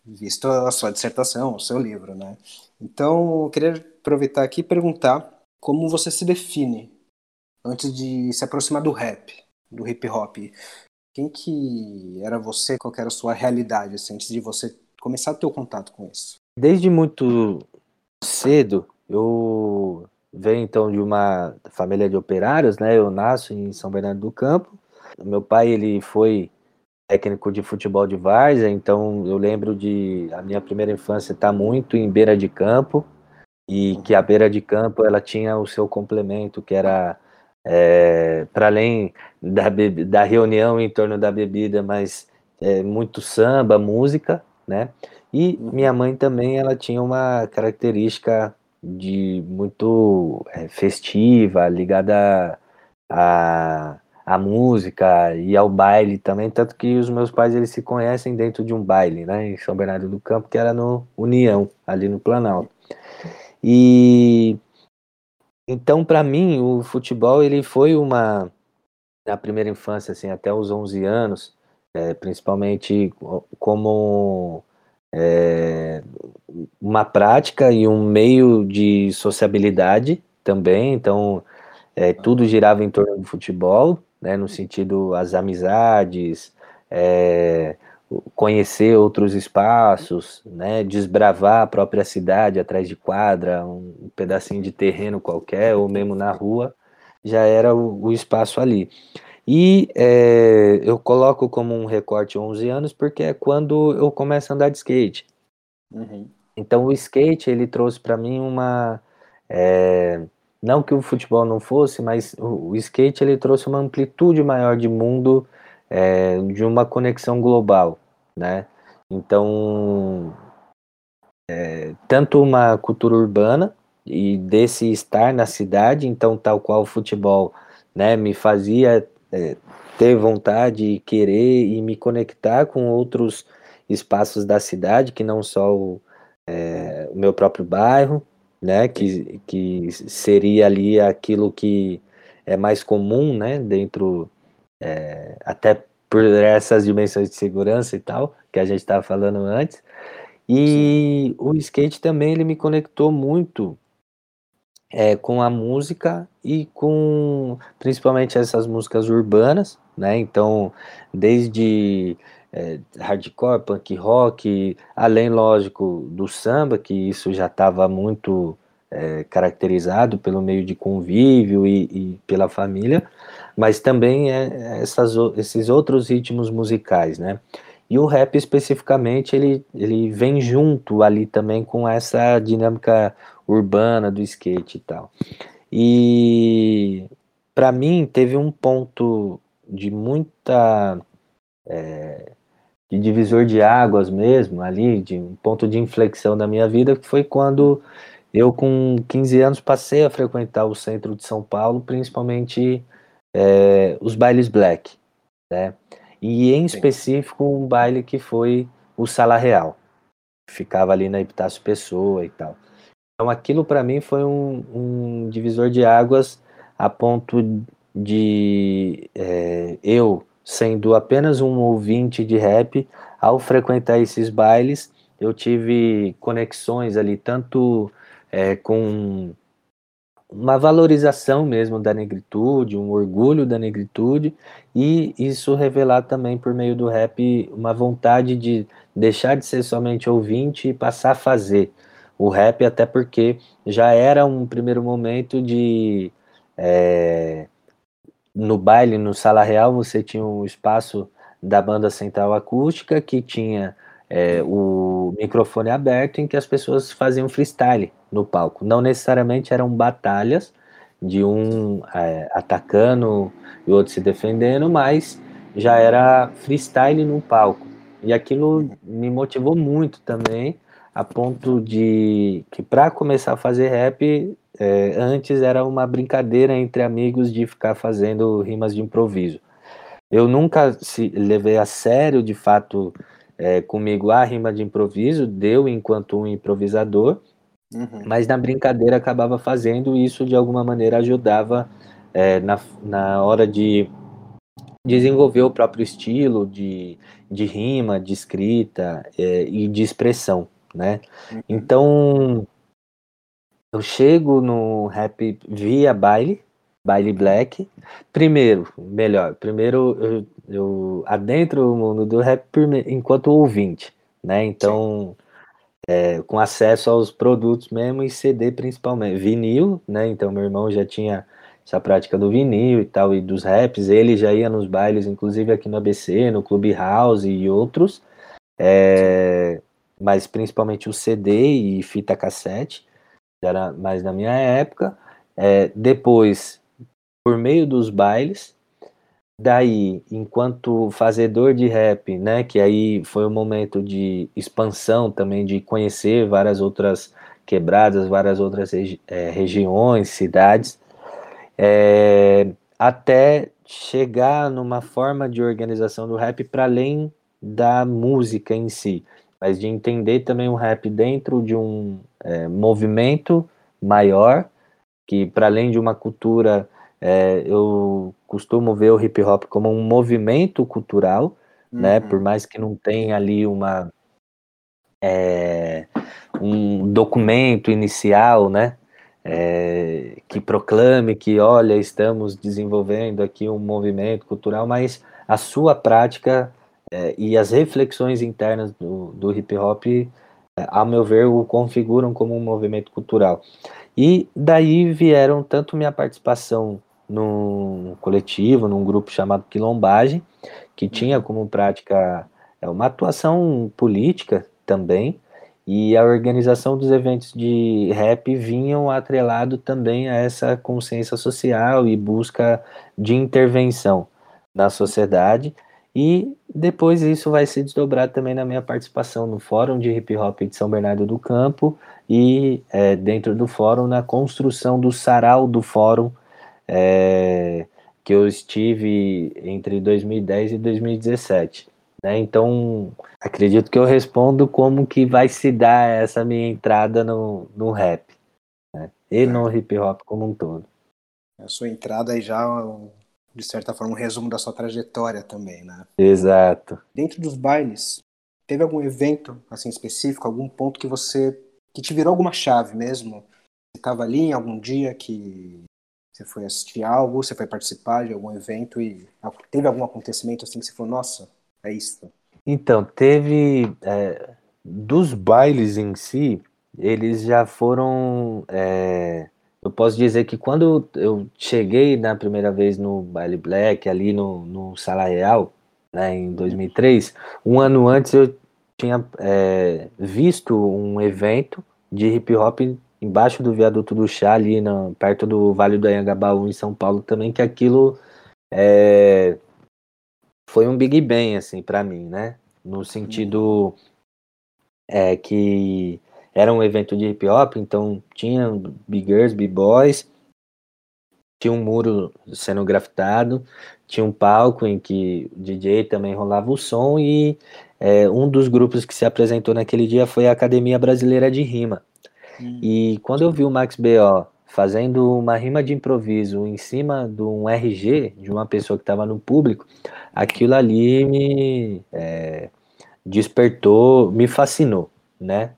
visto a sua dissertação, o seu livro, né? Então, eu queria aproveitar aqui e perguntar como você se define antes de se aproximar do rap, do hip hop. Quem que era você, qual era a sua realidade, assim, antes de você começar a ter o contato com isso? Desde muito cedo, eu venho então de uma família de operários, né? Eu nasço em São Bernardo do Campo. Meu pai, ele foi técnico de futebol de várzea, então eu lembro de a minha primeira infância estar tá muito em beira de campo e que a beira de campo ela tinha o seu complemento que era é, para além da, da reunião em torno da bebida, mas é, muito samba, música, né? E uhum. minha mãe também, ela tinha uma característica de muito é, festiva, ligada a, a música e ao baile também, tanto que os meus pais eles se conhecem dentro de um baile, né, em São Bernardo do Campo, que era no União, ali no Planalto. E então para mim o futebol ele foi uma na primeira infância assim, até os 11 anos, é, principalmente como é, uma prática e um meio de sociabilidade também, então é, tudo girava em torno do futebol, né, no sentido as amizades, é, conhecer outros espaços, né, desbravar a própria cidade atrás de quadra, um pedacinho de terreno qualquer, ou mesmo na rua, já era o, o espaço ali. E é, eu coloco como um recorte 11 anos porque é quando eu começo a andar de skate. Uhum. Então o skate ele trouxe para mim uma é, não que o futebol não fosse, mas o, o, skate ele trouxe uma amplitude maior de mundo, é, de uma conexão global, né? Então é, tanto uma cultura urbana e desse estar na cidade, então tal qual o futebol, né, me fazia é, ter vontade, querer e me conectar com outros espaços da cidade, que não só o, é, o meu próprio bairro, né, que, que seria ali aquilo que é mais comum, né, dentro, é, até por essas dimensões de segurança e tal, que a gente estava falando antes, e Sim. o skate também ele me conectou muito é, com a música e com principalmente essas músicas urbanas, né? Então, desde é, hardcore, punk rock, além, lógico, do samba, que isso já estava muito é, caracterizado pelo meio de convívio e, e pela família, mas também é essas, esses outros ritmos musicais, né? E o rap especificamente ele, ele vem junto ali também com essa dinâmica urbana do skate e tal. E para mim teve um ponto de muita é, de divisor de águas mesmo ali, de um ponto de inflexão da minha vida, que foi quando eu com 15 anos passei a frequentar o centro de São Paulo, principalmente é, os bailes black, né? E em Sim. específico um baile que foi o Sala Real, ficava ali na Epitácio Pessoa e tal. Então aquilo para mim foi um, um, divisor de águas a ponto de é, eu, sendo apenas um ouvinte de rap, ao frequentar esses bailes, eu tive conexões ali, tanto é, com uma valorização mesmo da negritude, um orgulho da negritude, e isso revelar também por meio do rap uma vontade de deixar de ser somente ouvinte e passar a fazer o rap, até porque já era um primeiro momento de. É, no baile, no Sala Real, você tinha um espaço da banda central acústica que tinha é, o microfone aberto em que as pessoas faziam freestyle no palco. Não necessariamente eram batalhas de um é, atacando e outro se defendendo, mas já era freestyle no palco. E aquilo me motivou muito também a ponto de que para começar a fazer rap, é, antes era uma brincadeira entre amigos de ficar fazendo rimas de improviso. Eu nunca se levei a sério, de fato, é, comigo a rima de improviso, deu enquanto um improvisador, uhum. mas na brincadeira acabava fazendo e isso de alguma maneira ajudava é, na, na hora de desenvolver o próprio estilo de, de rima, de escrita é, e de expressão né? Uhum. Então, eu chego no rap via baile, baile black. Primeiro, melhor, primeiro eu, eu adentro o mundo do rap enquanto ouvinte, né? Então, é, com acesso aos produtos mesmo e CD principalmente, vinil, né? Então, meu irmão já tinha essa prática do vinil e tal, e dos raps, ele já ia nos bailes, inclusive aqui no ABC, no Clube House e outros. É, mas principalmente o CD e fita cassete, era mais da minha época. É, depois, por meio dos bailes, daí, enquanto fazedor de rap, né, que aí foi um momento de expansão também, de conhecer várias outras quebradas, várias outras regi é, regiões, cidades, é, até chegar numa forma de organização do rap para além da música em si mas de entender também o rap dentro de um é, movimento maior, que para além de uma cultura, é, eu costumo ver o hip hop como um movimento cultural, né? uhum. né? Por mais que não tenha ali uma é, um documento inicial, né? É, que proclame que, olha, estamos desenvolvendo aqui um movimento cultural, mas a sua prática é, e as reflexões internas do, do hip hop, é, a meu ver, o configuram como um movimento cultural. E daí vieram tanto minha participação num coletivo, num grupo chamado Quilombagem, que tinha uhum. como prática é, uma atuação política também, e a organização dos eventos de rap vinham atrelado também a essa consciência social e busca de intervenção na sociedade. E depois isso vai se desdobrar também na minha participação no Fórum de Hip Hop de São Bernardo do Campo e é, dentro do fórum na construção do sarau do fórum é, que eu estive entre 2010 e 2017. Né? Então, acredito que eu respondo como que vai se dar essa minha entrada no, no rap né? e no hip hop como um todo. A sua entrada aí já de certa forma, um resumo da sua trajetória também, né? Exato. Dentro dos bailes, teve algum evento, assim, específico, algum ponto que você, que te virou alguma chave mesmo? Você estava ali em algum dia que você foi assistir algo, você foi participar de algum evento e teve algum acontecimento assim que você falou, nossa, é isso? Então, teve, é, dos bailes em si, eles já foram. é, eu posso dizer que quando eu cheguei na primeira vez no Baile Black, ali no, no Sala Real, né, em 2003, um ano antes eu tinha é, visto um evento de hip hop embaixo do viaduto do Chá, ali na- perto do Vale do Anhangabaú, em São Paulo também, que aquilo é, foi um Big Bang, assim, para mim, né? No sentido é, que era um evento de hip hop, então tinha big girls, b-boys, tinha um muro sendo grafitado, tinha um palco em que o DJ também rolava o som e é, um dos grupos que se apresentou naquele dia foi a Academia Brasileira de Rima. Hum. E quando eu vi o Max B.O. fazendo uma rima de improviso em cima de um RG de uma pessoa que estava no público, aquilo ali me é, despertou, me fascinou, né?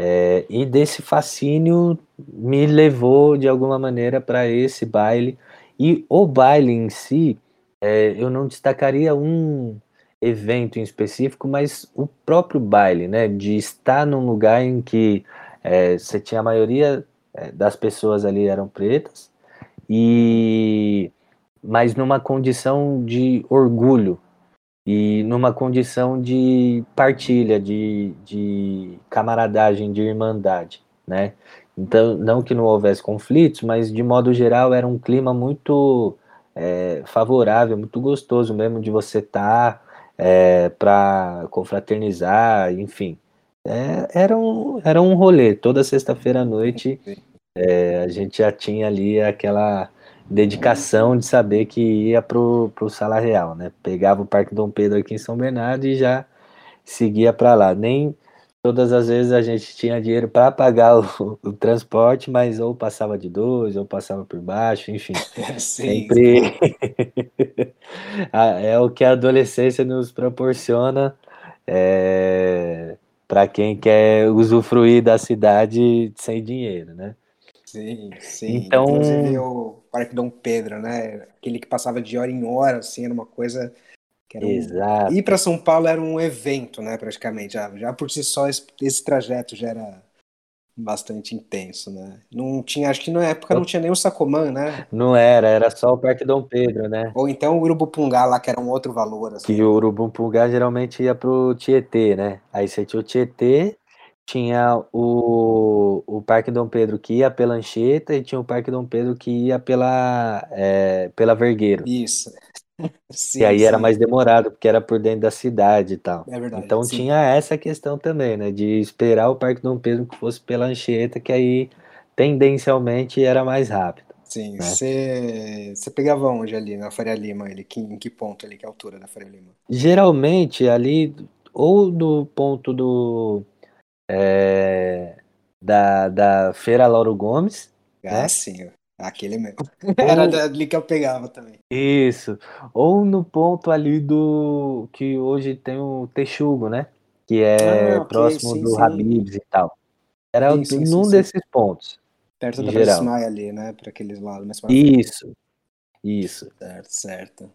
É, e desse fascínio me levou de alguma maneira para esse baile. E o baile em si, é, eu não destacaria um evento em específico, mas o próprio baile, né? De estar num lugar em que é, você tinha a maioria é, das pessoas ali eram pretas, e mas numa condição de orgulho e numa condição de partilha, de, de camaradagem, de irmandade, né? Então, não que não houvesse conflitos, mas de modo geral era um clima muito é, favorável, muito gostoso mesmo de você estar é, para confraternizar, enfim. É, era, um, era um rolê. Toda sexta-feira à noite é, a gente já tinha ali aquela dedicação de saber que ia pro, pro Sala Real, né? Pegava o Parque Dom Pedro aqui em São Bernardo e já seguia para lá. Nem todas as vezes a gente tinha dinheiro para pagar o, o transporte, mas ou passava de dois, ou passava por baixo, enfim. Sim, Sempre é o que a adolescência nos proporciona para quem quer usufruir da cidade sem dinheiro, né? sim, sim. Então- Inclusive o Parque Dom Pedro, né? Aquele que passava de hora em hora, assim, era uma coisa que era um... Exato. Ir para São Paulo era um evento, né, praticamente. Já, já por si só esse, esse trajeto já era bastante intenso, né? Não tinha, acho que na época não tinha nem o Sacomã, né? Não era, era só o Parque Dom Pedro, né? Ou então o Urubupungá lá, que era um outro valor, assim. Que o Urubumpungá geralmente ia pro Tietê, né? Aí você tinha o Tietê, tinha o, o Parque Dom Pedro que ia pela Anchieta e tinha o Parque Dom Pedro que ia pela, é, pela Vergueiro. Isso. Sim, E aí era sim. mais demorado, porque era por dentro da cidade e tal. É verdade. Então sim. tinha essa questão também, né? De esperar o Parque Dom Pedro que fosse pela Anchieta, que aí tendencialmente era mais rápido. Sim, né? você você pegava onde ali na Faria Lima, ele, que, em que ponto ali, que altura da Faria Lima? Geralmente ali, ou do ponto do é, da, da Feira Lauro Gomes, Ah, Né? sim, aquele mesmo. Era ali que eu pegava também. isso, ou no ponto ali do que hoje tem o Texugo, né? Que é Ah, ok, próximo sim, do sim. Habib's e tal. Era Sim, sim, num desses pontos. Perto da. Presmaia ali, né? Para aqueles lados. Isso, isso. Certo, certo.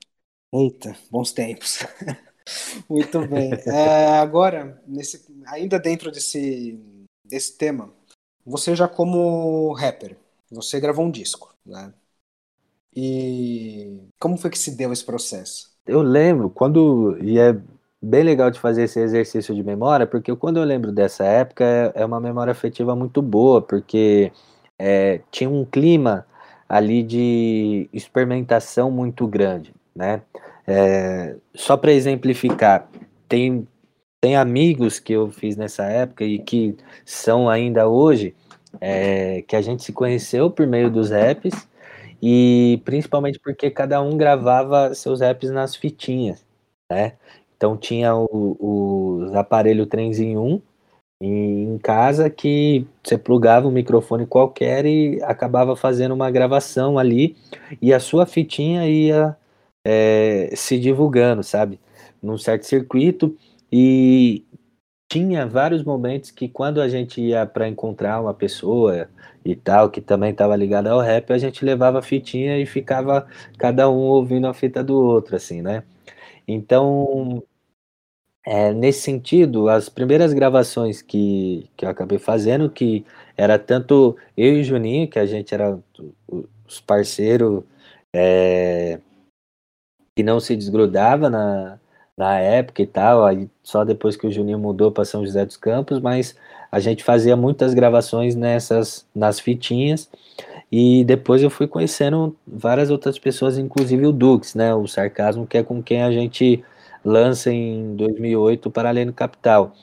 Eita, bons tempos. Muito bem. É, agora, nesse, ainda dentro desse, desse tema, você já como rapper, você gravou um disco, né? E como foi que se deu esse processo? Eu lembro quando, e é bem legal de fazer esse exercício de memória, porque quando eu lembro dessa época é, é uma memória afetiva muito boa, porque é, tinha um clima ali de experimentação muito grande, né? É, só para exemplificar, tem, tem amigos que eu fiz nessa época e que são ainda hoje, é, que a gente se conheceu por meio dos raps, e principalmente porque cada um gravava seus raps nas fitinhas, né? Então tinha os aparelhos 3 em 1 em casa que você plugava um microfone qualquer e acabava fazendo uma gravação ali e a sua fitinha ia é, se divulgando, sabe? Num certo circuito e tinha vários momentos que quando a gente ia para encontrar uma pessoa e tal, que também estava ligada ao rap, a gente levava a fitinha e ficava cada um ouvindo a fita do outro, assim, né? Então, é, nesse sentido, as primeiras gravações que, que eu acabei fazendo, que era tanto eu e o Juninho, que a gente era os parceiros é, que não se desgrudava na, na época e tal, aí só depois que o Juninho mudou para São José dos Campos, mas a gente fazia muitas gravações nessas nas fitinhas e depois eu fui conhecendo várias outras pessoas, inclusive o Dux, né, o Sarcasmo, que é com quem a gente lança em 2008 o Paralelo Capital.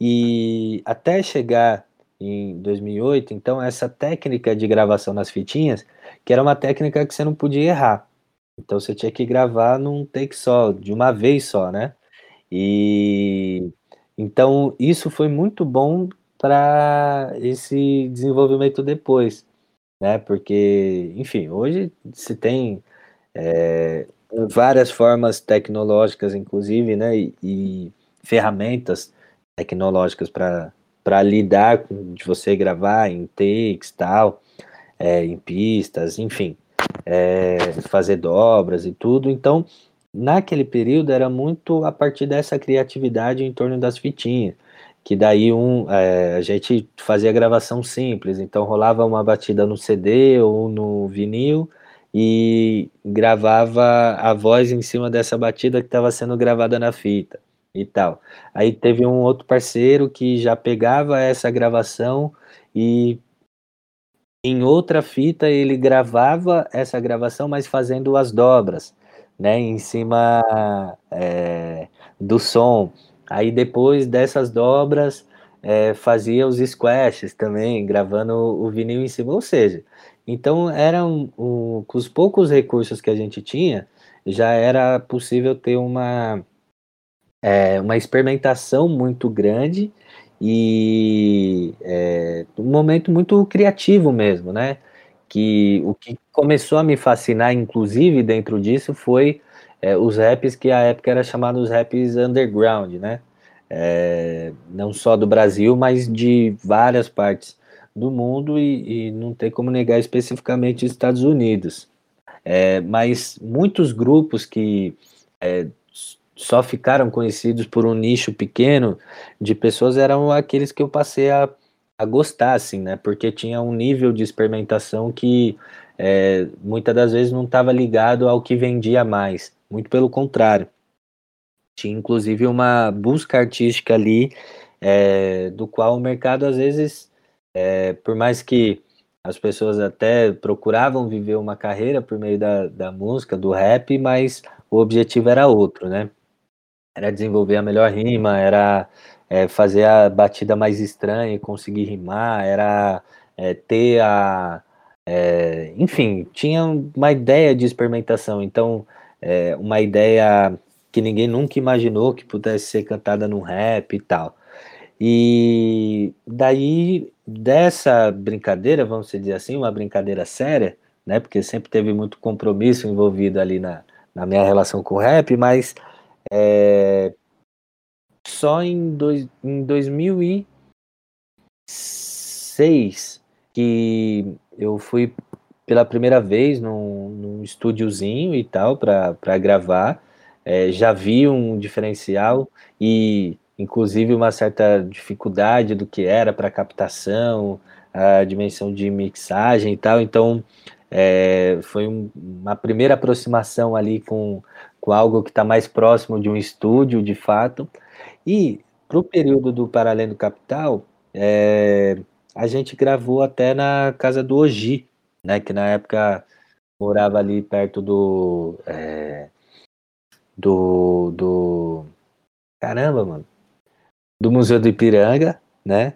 E até chegar em 2008, então essa técnica de gravação nas fitinhas, que era uma técnica que você não podia errar. Então você tinha que gravar num take só, de uma vez só, né? E então isso foi muito bom para esse desenvolvimento depois, né? Porque, enfim, hoje se tem é, várias formas tecnológicas, inclusive, né? E, e ferramentas tecnológicas para lidar com de você gravar em takes tal, é, em pistas, enfim é, fazer dobras e tudo. Então, naquele período era muito a partir dessa criatividade em torno das fitinhas, que daí um é, a gente fazia gravação simples, então rolava uma batida no CD ou no vinil e gravava a voz em cima dessa batida que estava sendo gravada na fita e tal. Aí teve um outro parceiro que já pegava essa gravação e em outra fita ele gravava essa gravação, mas fazendo as dobras, né, em cima é, do som. Aí depois dessas dobras é, fazia os squashes também, gravando o vinil em cima. Ou seja, então eram um, com os poucos recursos que a gente tinha, já era possível ter uma é, uma experimentação muito grande e é, um momento muito criativo mesmo, né? Que o que começou a me fascinar, inclusive dentro disso, foi é, os raps que à época era chamados raps underground, né? É, não só do Brasil, mas de várias partes do mundo e, e não tem como negar especificamente os Estados Unidos. É, mas muitos grupos que é, só ficaram conhecidos por um nicho pequeno de pessoas eram aqueles que eu passei a, a gostar, assim, né? Porque tinha um nível de experimentação que é, muitas das vezes não estava ligado ao que vendia mais, muito pelo contrário. Tinha inclusive uma busca artística ali, é, do qual o mercado às vezes, é, por mais que as pessoas até procuravam viver uma carreira por meio da, da música, do rap, mas o objetivo era outro, né? Era desenvolver a melhor rima, era é, fazer a batida mais estranha e conseguir rimar, era é, ter a. É, enfim, tinha uma ideia de experimentação, então, uma ideia que ninguém nunca imaginou que pudesse ser cantada no rap e tal. E daí, dessa brincadeira, vamos dizer assim, uma brincadeira séria, né, porque sempre teve muito compromisso envolvido ali na, na minha relação com o rap, mas é, só em, dois, em 2006 que eu fui pela primeira vez num, num estúdiozinho e tal para gravar. É, já vi um diferencial e inclusive uma certa dificuldade do que era para captação, a dimensão de mixagem e tal. Então é, foi um, uma primeira aproximação ali com, com algo que está mais próximo de um estúdio, de fato. E para o período do Paralelo Capital, é, a gente gravou até na casa do Oji, né, que na época morava ali perto do, é, do, do caramba, mano, do Museu do Ipiranga, né?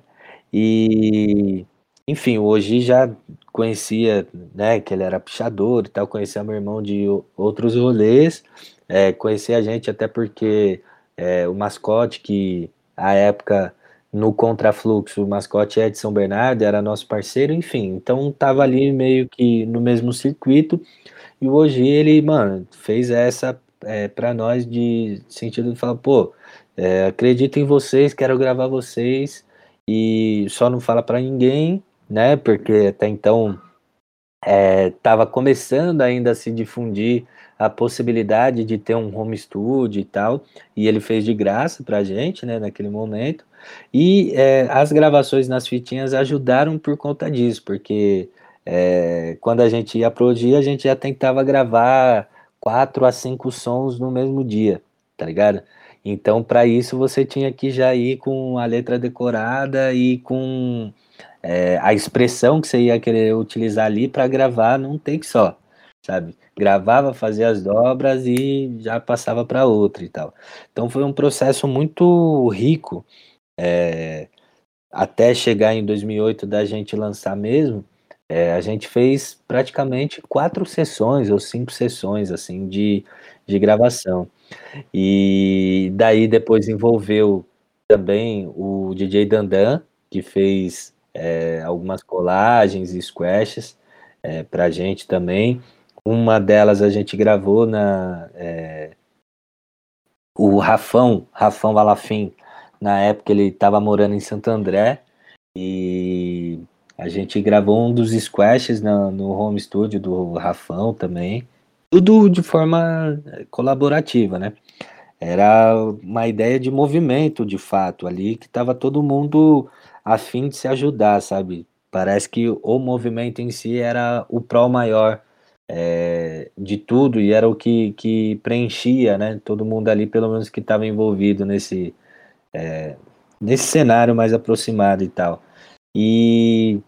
E enfim, o Oji já conhecia, né, que ele era pichador e tal, conhecia meu irmão de outros rolês, é, conhecia a gente até porque é, o mascote que a época no contrafluxo, o mascote é de São Bernardo, era nosso parceiro, enfim, então tava ali meio que no mesmo circuito, e hoje ele, mano, fez essa é, para nós de sentido de falar, pô, é, acredito em vocês, quero gravar vocês, e só não fala para ninguém, né, porque até então estava começando ainda a se difundir a possibilidade de ter um home studio e tal, e ele fez de graça para a gente, né, naquele momento, e é, as gravações nas fitinhas ajudaram por conta disso, porque é, quando a gente ia pro dia, a gente já tentava gravar quatro a cinco sons no mesmo dia, tá ligado? Então, para isso, você tinha que já ir com a letra decorada e com é, a expressão que você ia querer utilizar ali para gravar num take só, sabe? Gravava, fazia as dobras e já passava para outra e tal. Então, foi um processo muito rico é, até chegar em 2008 da gente lançar mesmo. É, a gente fez praticamente quatro sessões ou cinco sessões assim de, de gravação. E daí depois envolveu também o DJ Dandan, que fez é, algumas colagens e squashes é, pra gente também. Uma delas a gente gravou na. É, o Rafão, Rafão Valafim, na época ele estava morando em Santo André e a gente gravou um dos squashes no, no home studio do Rafão também. Tudo de forma colaborativa, né? Era uma ideia de movimento, de fato, ali, que estava todo mundo a fim de se ajudar, sabe? Parece que o movimento em si era o pró maior é, de tudo e era o que, que preenchia, né? Todo mundo ali, pelo menos que estava envolvido nesse, é, nesse cenário mais aproximado e tal. E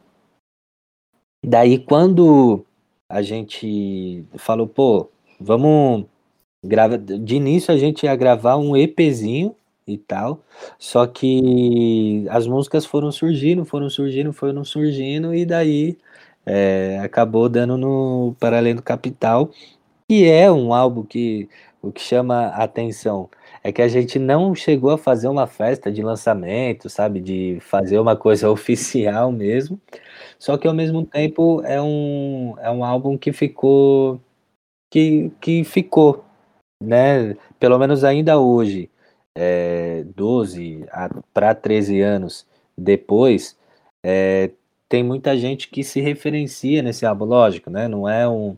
daí quando a gente falou, pô, vamos gravar. De início a gente ia gravar um EPzinho e tal. Só que as músicas foram surgindo, foram surgindo, foram surgindo, e daí é, acabou dando no Paralelo Capital, que é um álbum que o que chama a atenção é que a gente não chegou a fazer uma festa de lançamento, sabe, de fazer uma coisa oficial mesmo. Só que ao mesmo tempo é um, é um álbum que ficou que, que ficou, né? Pelo menos ainda hoje é, 12 para 13 anos depois, é, tem muita gente que se referencia nesse álbum, lógico, né? Não é um,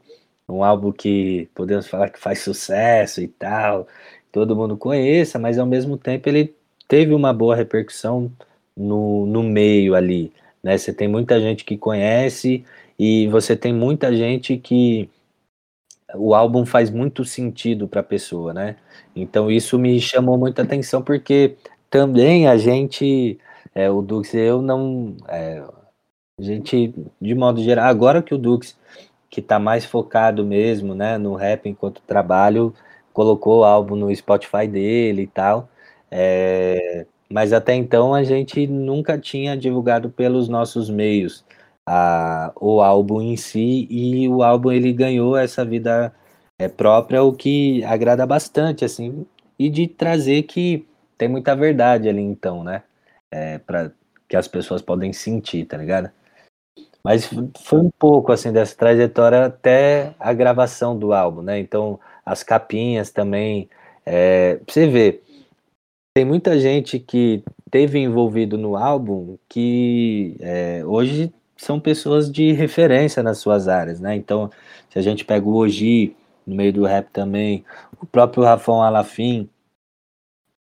um álbum que podemos falar que faz sucesso e tal, todo mundo conheça, mas ao mesmo tempo ele teve uma boa repercussão no, no meio ali, né? Você tem muita gente que conhece e você tem muita gente que o álbum faz muito sentido para a pessoa, né? Então isso me chamou muita atenção porque também a gente, é, o Dux e eu não, é, a gente de modo geral, agora que o Dux que está mais focado mesmo, né, no rap enquanto trabalho, colocou o álbum no Spotify dele e tal, é, mas até então a gente nunca tinha divulgado pelos nossos meios a, o álbum em si e o álbum ele ganhou essa vida é, própria, o que agrada bastante, assim, e de trazer que tem muita verdade ali então, né? É, para que as pessoas podem sentir, tá ligado? Mas foi um pouco assim dessa trajetória até a gravação do álbum, né? Então as capinhas também, é, você ver, tem muita gente que teve envolvido no álbum que é, hoje são pessoas de referência nas suas áreas, né? Então, se a gente pega o Oji no meio do rap também, o próprio Rafão Alafim,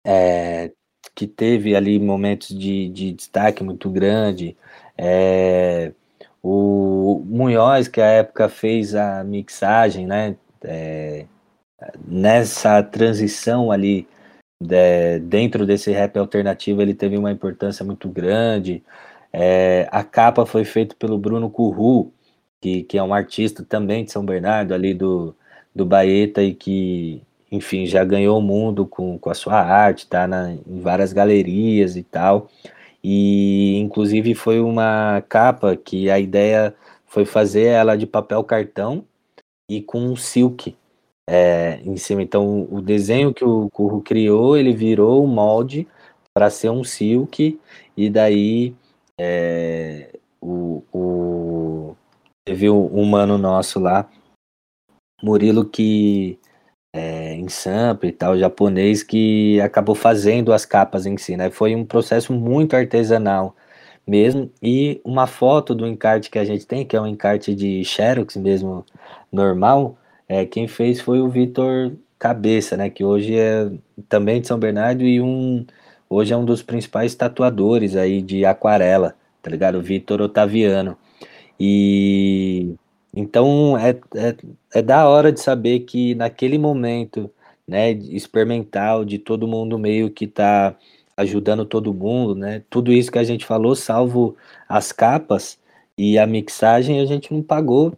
é, que teve ali momentos de, de destaque muito grande, é, o Munhoz, que à época fez a mixagem, né? É, nessa transição ali de, dentro desse rap alternativo, ele teve uma importância muito grande. É, a capa foi feita pelo Bruno Curru, que, que é um artista também de São Bernardo, ali do, do Baeta, e que, enfim, já ganhou o mundo com, com a sua arte, tá na, em várias galerias e tal. E, inclusive, foi uma capa que a ideia foi fazer ela de papel cartão e com um silk é, em cima. Então, o desenho que o Curro criou, ele virou o molde para ser um silk, e daí é, o, o, teve um mano nosso lá, Murilo, que é, em sample e tal, japonês, que acabou fazendo as capas em si, né? Foi um processo muito artesanal, mesmo, e uma foto do encarte que a gente tem, que é um encarte de Xerox mesmo, normal, é, quem fez foi o Vitor Cabeça, né, que hoje é também de São Bernardo e um, hoje é um dos principais tatuadores aí de aquarela, tá ligado? O Vitor Otaviano. E então é, é, é da hora de saber que naquele momento, né, experimental, de todo mundo meio que tá ajudando todo mundo, né? Tudo isso que a gente falou, salvo as capas e a mixagem, a gente não pagou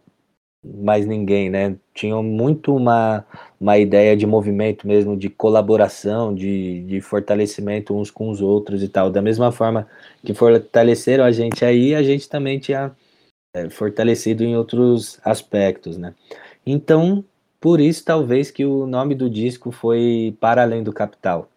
mais ninguém, né? Tinham muito uma, uma ideia de movimento mesmo, de colaboração, de, de fortalecimento uns com os outros e tal. Da mesma forma que fortaleceram a gente aí, a gente também tinha é, fortalecido em outros aspectos, né? Então, por isso talvez que o nome do disco foi Para Além do Capital,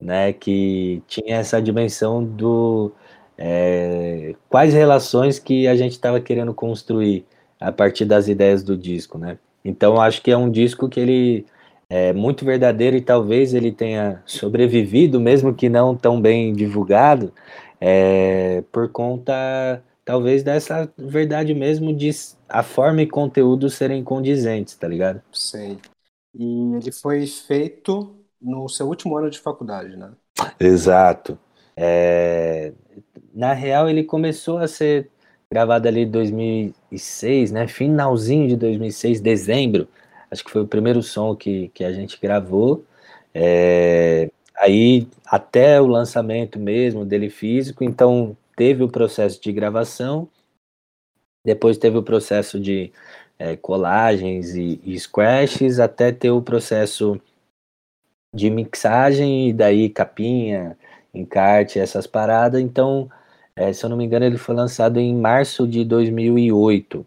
né? Que tinha essa dimensão do é, quais relações que a gente estava querendo construir a partir das ideias do disco, né? Então acho que é um disco que ele é muito verdadeiro e talvez ele tenha sobrevivido, mesmo que não tão bem divulgado, é, por conta talvez dessa verdade mesmo de a forma e conteúdo serem condizentes, tá ligado? Sei. E ele foi feito no seu último ano de faculdade, né? Exato. É, na real, ele começou a ser gravado ali em 2006, né? Finalzinho de 2006, dezembro. Acho que foi o primeiro som que, que a gente gravou. É, aí, até o lançamento mesmo dele físico, então teve o processo de gravação, depois teve o processo de é, colagens e, e scratches, até ter o processo de mixagem, e daí capinha, encarte, essas paradas. Então, é, se eu não me engano, ele foi lançado em março de 2008.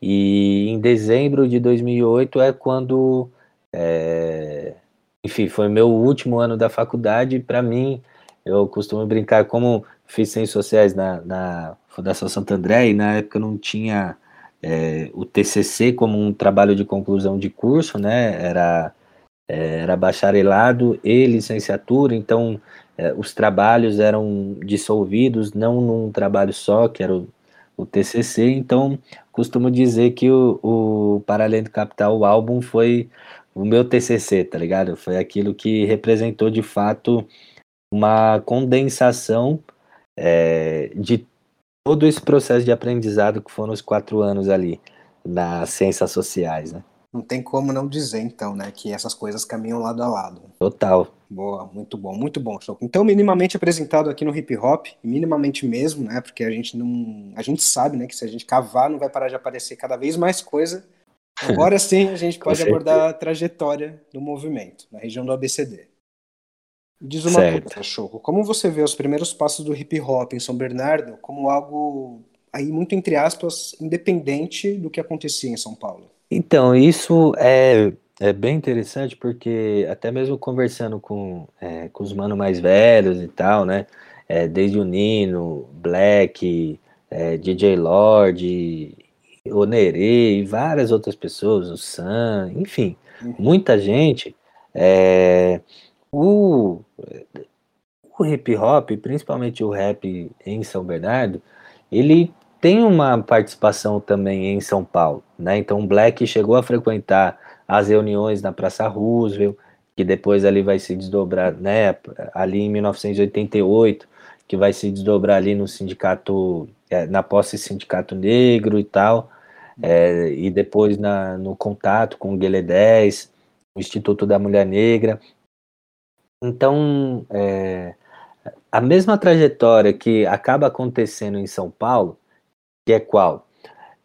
E em dezembro de 2008 é quando, é, enfim, foi meu último ano da faculdade. Para mim, eu costumo brincar como fiz ciências sociais na, na Fundação Santo André e na época não tinha é, o TCC como um trabalho de conclusão de curso, né? Era é, era bacharelado e licenciatura, então é, os trabalhos eram dissolvidos, não num trabalho só, que era o, o TCC, então costumo dizer que o, o Paralelo Capital, o álbum, foi o meu TCC, tá ligado? Foi aquilo que representou de fato uma condensação é, de todo esse processo de aprendizado que foram os quatro anos ali nas ciências sociais, né? Não tem como não dizer, então, né, que essas coisas caminham lado a lado. Total. Boa, muito bom, muito bom, Choco. Então, minimamente apresentado aqui no hip hop, minimamente mesmo, né, porque a gente não, a gente sabe, né, que se a gente cavar não vai parar de aparecer cada vez mais coisa. Agora sim a gente pode abordar a trajetória do movimento na região do ABCD. Diz uma certo. coisa, Choco, como você vê os primeiros passos do hip hop em São Bernardo como algo aí muito entre aspas independente do que acontecia em São Paulo? Então, isso é, é bem interessante porque até mesmo conversando com, é, com os manos mais velhos e tal, né? É, desde o Nino, Black, é, DJ Lord, o Nerê e várias outras pessoas, o Sam, enfim, uhum. muita gente. O, o hip hop, principalmente o rap em São Bernardo, ele tem uma participação também em São Paulo, né? Então o Black chegou a frequentar as reuniões na Praça Roosevelt, que depois ali vai se desdobrar, né? Ali em 1988, que vai se desdobrar ali no sindicato, é, na posse sindicato negro e tal, é, e depois na, no contato com o Guelé 10, o Instituto da Mulher Negra. Então, é, a mesma trajetória que acaba acontecendo em São Paulo, que é qual?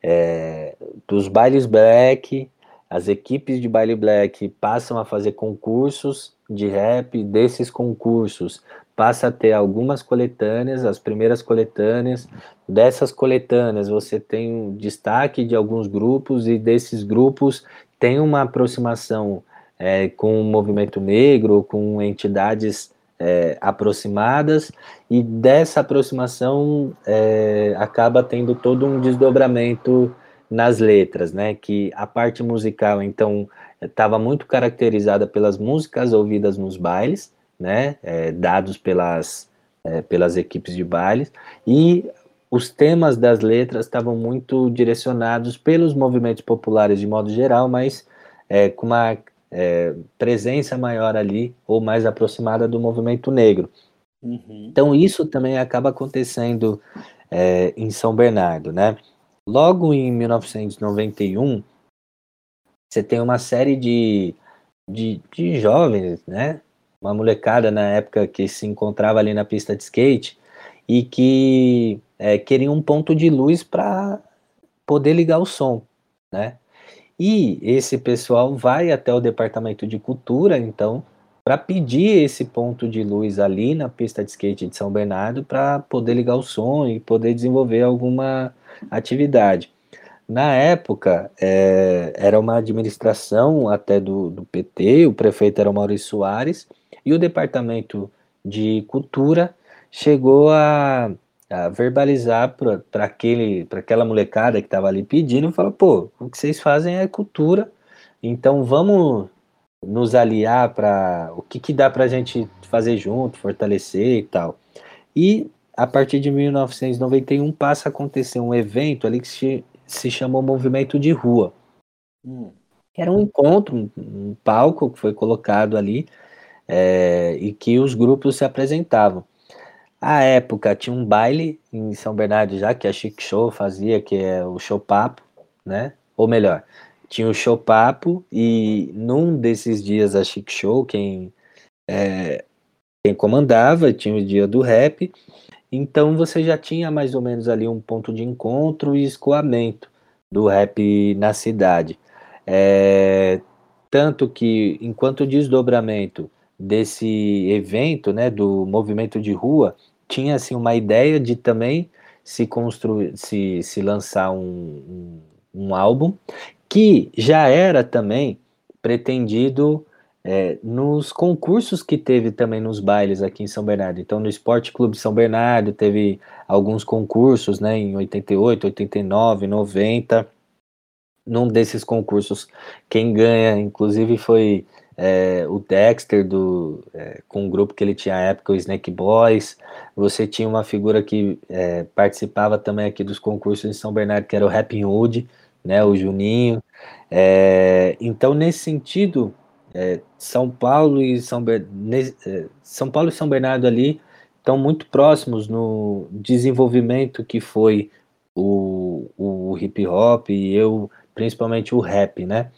É, dos bailes black, as equipes de baile black passam a fazer concursos de rap, desses concursos passa a ter algumas coletâneas, as primeiras coletâneas, dessas coletâneas você tem um destaque de alguns grupos e desses grupos tem uma aproximação é, com o movimento negro, com entidades é, aproximadas, e dessa aproximação é, acaba tendo todo um desdobramento nas letras, né? Que a parte musical, então, estava muito caracterizada pelas músicas ouvidas nos bailes, né? É, dados pelas, é, pelas equipes de bailes, e os temas das letras estavam muito direcionados pelos movimentos populares de modo geral, mas é, com uma é, presença maior ali, ou mais aproximada do movimento negro. Uhum. Então isso também acaba acontecendo é, em São Bernardo, né? Logo em 1991, você tem uma série de, de, de jovens, né? Uma molecada na época que se encontrava ali na pista de skate e que é, queriam um ponto de luz para poder ligar o som, né? E esse pessoal vai até o departamento de cultura, então, para pedir esse ponto de luz ali na pista de skate de São Bernardo para poder ligar o som e poder desenvolver alguma atividade. Na época, é, era uma administração até do, do PT, o prefeito era o Maurício Soares, e o departamento de cultura chegou a, a verbalizar para aquela molecada que estava ali pedindo, e falou, pô, o que vocês fazem é cultura, então vamos nos aliar para o que, que dá para a gente fazer junto, fortalecer e tal. E a partir de 1991 passa a acontecer um evento ali que se, se chamou Movimento de Rua. Hum. Era um encontro, um, um palco que foi colocado ali é, e que os grupos se apresentavam. À época tinha um baile em São Bernardo já, que a Chic Show fazia, que é o Show Papo, né? Ou melhor, tinha o Show Papo e num desses dias a Chic Show, quem, é, quem comandava, tinha o dia do rap, então você já tinha mais ou menos ali um ponto de encontro e escoamento do rap na cidade. É, tanto que, enquanto desdobramento desse evento, né, do movimento de rua, tinha assim uma ideia de também se construir, se, se lançar um, um, um álbum que já era também pretendido é, nos concursos que teve também nos bailes aqui em São Bernardo. Então, no Esporte Clube São Bernardo teve alguns concursos, né, em 88, 89, 90. Num desses concursos, quem ganha, inclusive, foi é, o Dexter, do, é, com o grupo que ele tinha à época, o Snake Boys. Você tinha uma figura que é, participava também aqui dos concursos em São Bernardo, que era o Rapping Hood, né, o Juninho. É, então, nesse sentido, é, São Paulo e São, Ber... é, São Paulo e São Bernardo ali estão muito próximos no desenvolvimento que foi o, o hip hop e eu principalmente o rap, né?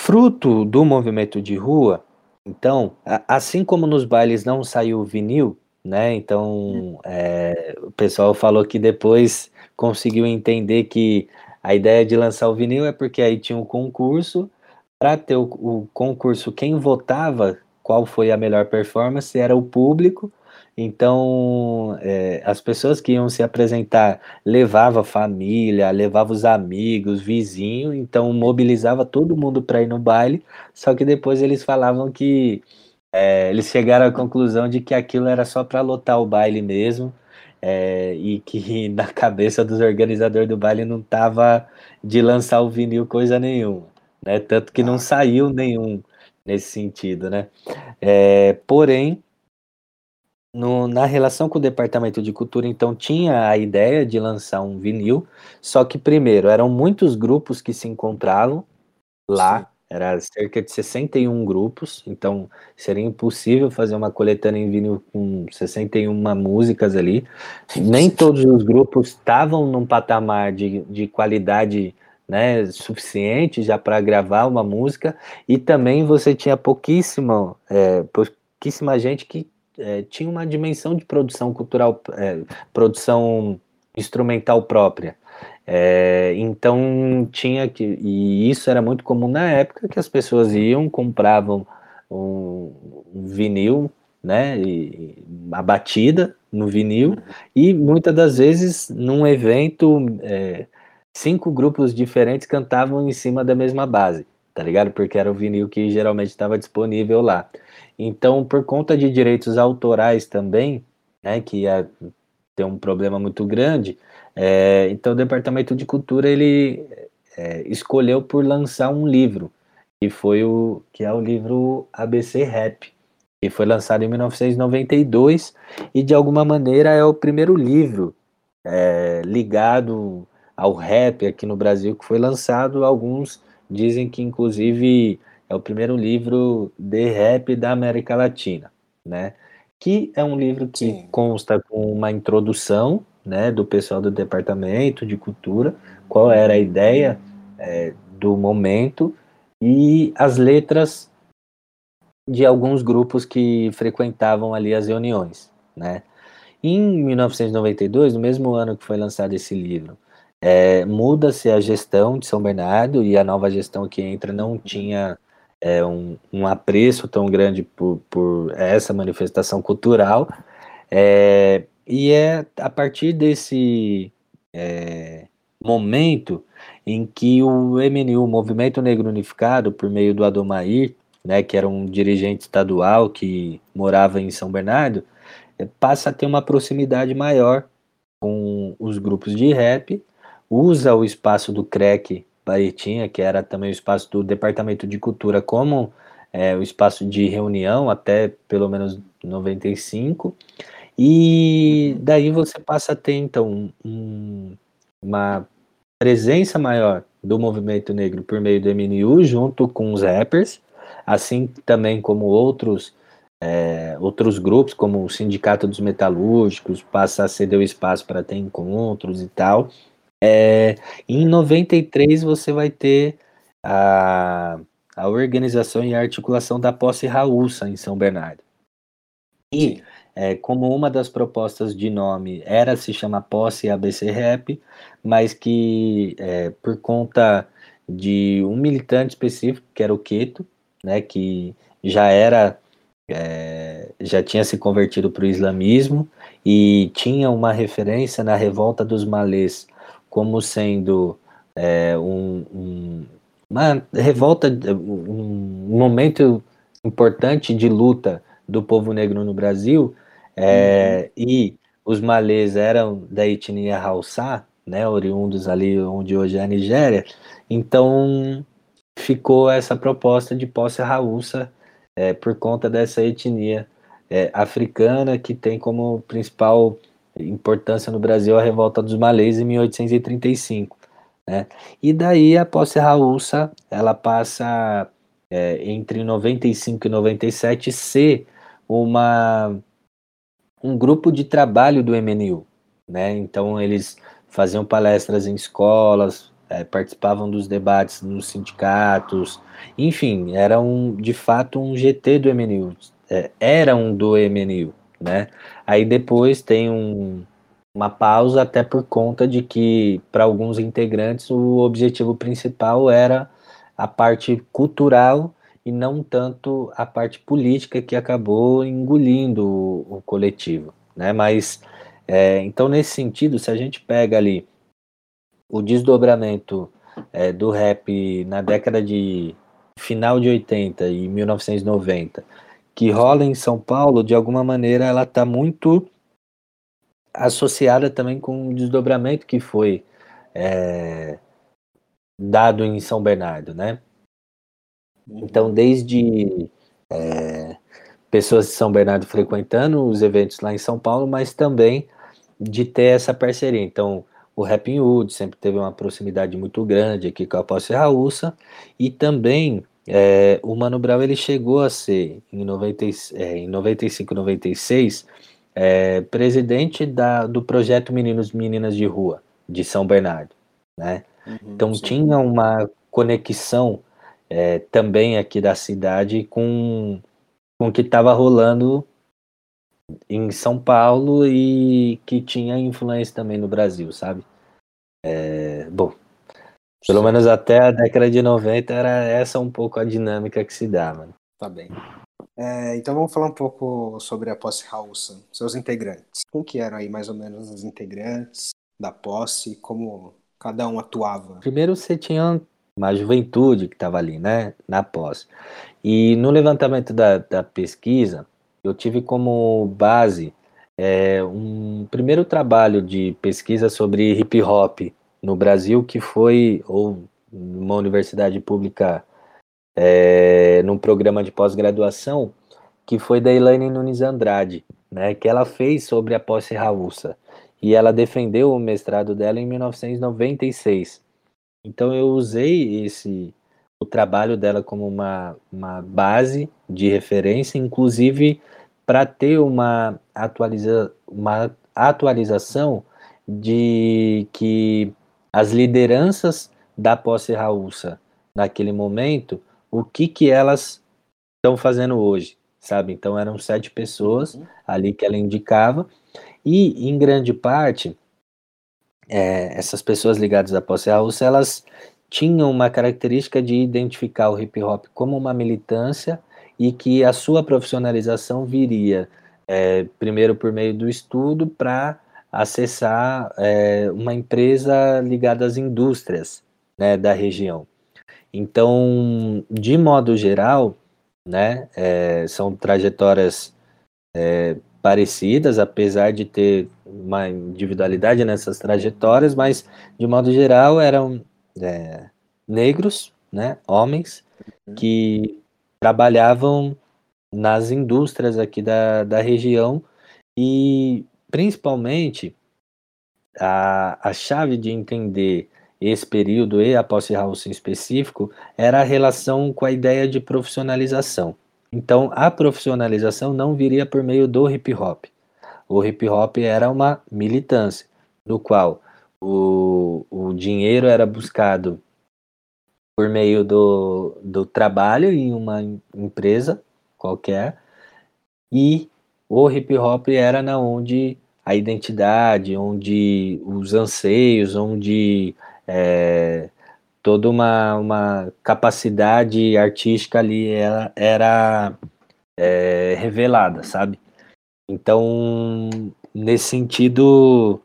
Fruto do movimento de rua, então, assim como nos bailes não saiu vinil, né? Então, é, o pessoal falou que depois conseguiu entender que a ideia de lançar o vinil é porque aí tinha um concurso para ter o, o, concurso, quem votava qual foi a melhor performance era o público. Então, é, as pessoas que iam se apresentar levava a família, levava os amigos, vizinhos, então mobilizava todo mundo para ir no baile. Só que depois eles falavam que é, eles chegaram à conclusão de que aquilo era só para lotar o baile mesmo. É, e que na cabeça dos organizadores do baile não tava de lançar o vinil coisa nenhuma né? Tanto que não ah. saiu nenhum nesse sentido, né? É, porém, no, na relação com o departamento de cultura, então tinha a ideia de lançar um vinil, só que primeiro eram muitos grupos que se encontravam lá, Sim. era cerca de 61 grupos, então seria impossível fazer uma coletânea em vinil com 61 músicas ali. Nem todos os grupos estavam num patamar de, de qualidade né, suficiente já para gravar uma música e também você tinha pouquíssima, é, pouquíssima gente que é, tinha uma dimensão de produção cultural, é, produção instrumental própria. É, então tinha que, e isso era muito comum na época que as pessoas iam, compravam um, um vinil, né, a batida no vinil, e muitas das vezes num evento é, cinco grupos diferentes cantavam em cima da mesma base, tá ligado? Porque era o vinil que geralmente estava disponível lá. Então, por conta de direitos autorais também, né, que ia ter um problema muito grande, é, então o Departamento de Cultura ele é, escolheu por lançar um livro, que foi o que é o livro ABC Rap, que foi lançado em 1992 e de alguma maneira é o primeiro livro é, ligado ao rap aqui no Brasil que foi lançado. Alguns dizem que inclusive é o primeiro livro de rap da América Latina, né? Que é um livro que Sim. consta com uma introdução, né, do pessoal do departamento de cultura, qual era a ideia é, do momento e as letras de alguns grupos que frequentavam ali as reuniões, né? Em 1992, no mesmo ano que foi lançado esse livro, é, muda-se a gestão de São Bernardo e a nova gestão que entra não tinha é, um, um apreço tão grande por, por essa manifestação cultural. É, e é a partir desse é, momento em que o MNU, o Movimento Negro Unificado, por meio do Adomair, né, que era um dirigente estadual que morava em São Bernardo, é, passa a ter uma proximidade maior com os grupos de rap, usa o espaço do CREC Baetinha, que era também o espaço do Departamento de Cultura, como é, o espaço de reunião até pelo menos 95, e daí você passa a ter então um, uma presença maior do movimento negro por meio do MNU junto com os rappers, assim também como outros é, outros grupos, como o Sindicato dos Metalúrgicos, passa a ceder o espaço para ter encontros e tal. É, em 93 você vai ter a, a organização e a articulação da posse Raulsa em São Bernardo. E é, como uma das propostas de nome era se chamar Posse ABC Rap, mas que é, por conta de um militante específico, que era o Queto, né, que já era é, já tinha se convertido para o islamismo e tinha uma referência na revolta dos malês como sendo é, um, um, uma revolta, um momento importante de luta do povo negro no Brasil, é, uhum. e os malês eram da etnia Hausa, né, oriundos ali onde hoje é a Nigéria, então ficou essa proposta de posse Hausa é, por conta dessa etnia é, africana que tem como principal importância no Brasil a revolta dos malês em 1835. Né? E daí a posse Raulsa ela passa é, entre 95 e 97 ser uma um grupo de trabalho do MNU, né? Então eles faziam palestras em escolas, é, participavam dos debates nos sindicatos, enfim, era um, de fato um GT do MNU, é, era um do MNU, né? Aí depois tem um, uma pausa até por conta de que para alguns integrantes o objetivo principal era a parte cultural e não tanto a parte política que acabou engolindo o, o coletivo, né? Mas é, então nesse sentido, se a gente pega ali o desdobramento é, do rap na década de final de 80 e 1990, que rola em São Paulo, de alguma maneira ela está muito associada também com o desdobramento que foi é, dado em São Bernardo, né? Então, desde é, pessoas de São Bernardo frequentando os eventos lá em São Paulo, mas também de ter essa parceria. Então, o Rapping Hood sempre teve uma proximidade muito grande aqui com a Posse Raúça e também é, o Mano Brown ele chegou a ser em, 90, é, em 95, 96 é, presidente da, do projeto Meninos e Meninas de Rua de São Bernardo, né? Uhum, então sim. tinha uma conexão é, também aqui da cidade com, com o que estava rolando em São Paulo e que tinha influência também no Brasil, sabe? É, bom, pelo menos até a década de 90 era essa um pouco a dinâmica que se dá, mano. Tá bem. É, então vamos falar um pouco sobre a posse Hausa, seus integrantes. Como que eram aí mais ou menos os integrantes da posse, como cada um atuava? Primeiro você tinha uma juventude que estava ali, né, na posse. E no levantamento da, da pesquisa, eu tive como base é, um primeiro trabalho de pesquisa sobre hip hop no Brasil, que foi, ou numa universidade pública, é, num programa de pós-graduação, que foi da Elaine Nunes Andrade, né, que ela fez sobre a posse raúça. E ela defendeu o mestrado dela em 1996. Então eu usei esse o trabalho dela como uma, uma base de referência, inclusive para ter uma, atualiza, uma atualização de que as lideranças da posse raúça naquele momento, o que que elas estão fazendo hoje, sabe? Então eram sete pessoas uhum. ali que ela indicava e em grande parte é, essas pessoas ligadas à posse raúça, elas tinham uma característica de identificar o hip hop como uma militância e que a sua profissionalização viria é, primeiro por meio do estudo para acessar é, uma empresa ligada às indústrias né, da região. Então, de modo geral, né, é, são trajetórias é, parecidas, apesar de ter uma individualidade nessas trajetórias, mas de modo geral eram negros, né, homens, uhum. que trabalhavam nas indústrias aqui da, da região e principalmente a, a chave de entender esse período e a posse house em específico era a relação com a ideia de profissionalização. Então, a profissionalização não viria por meio do hip hop. O hip hop era uma militância, no qual o, o dinheiro era buscado por meio do, do trabalho em uma empresa qualquer, e o hip hop era na onde a identidade, onde os anseios, onde é, toda uma, uma capacidade artística ali era, era é, revelada, sabe? Então, nesse sentido,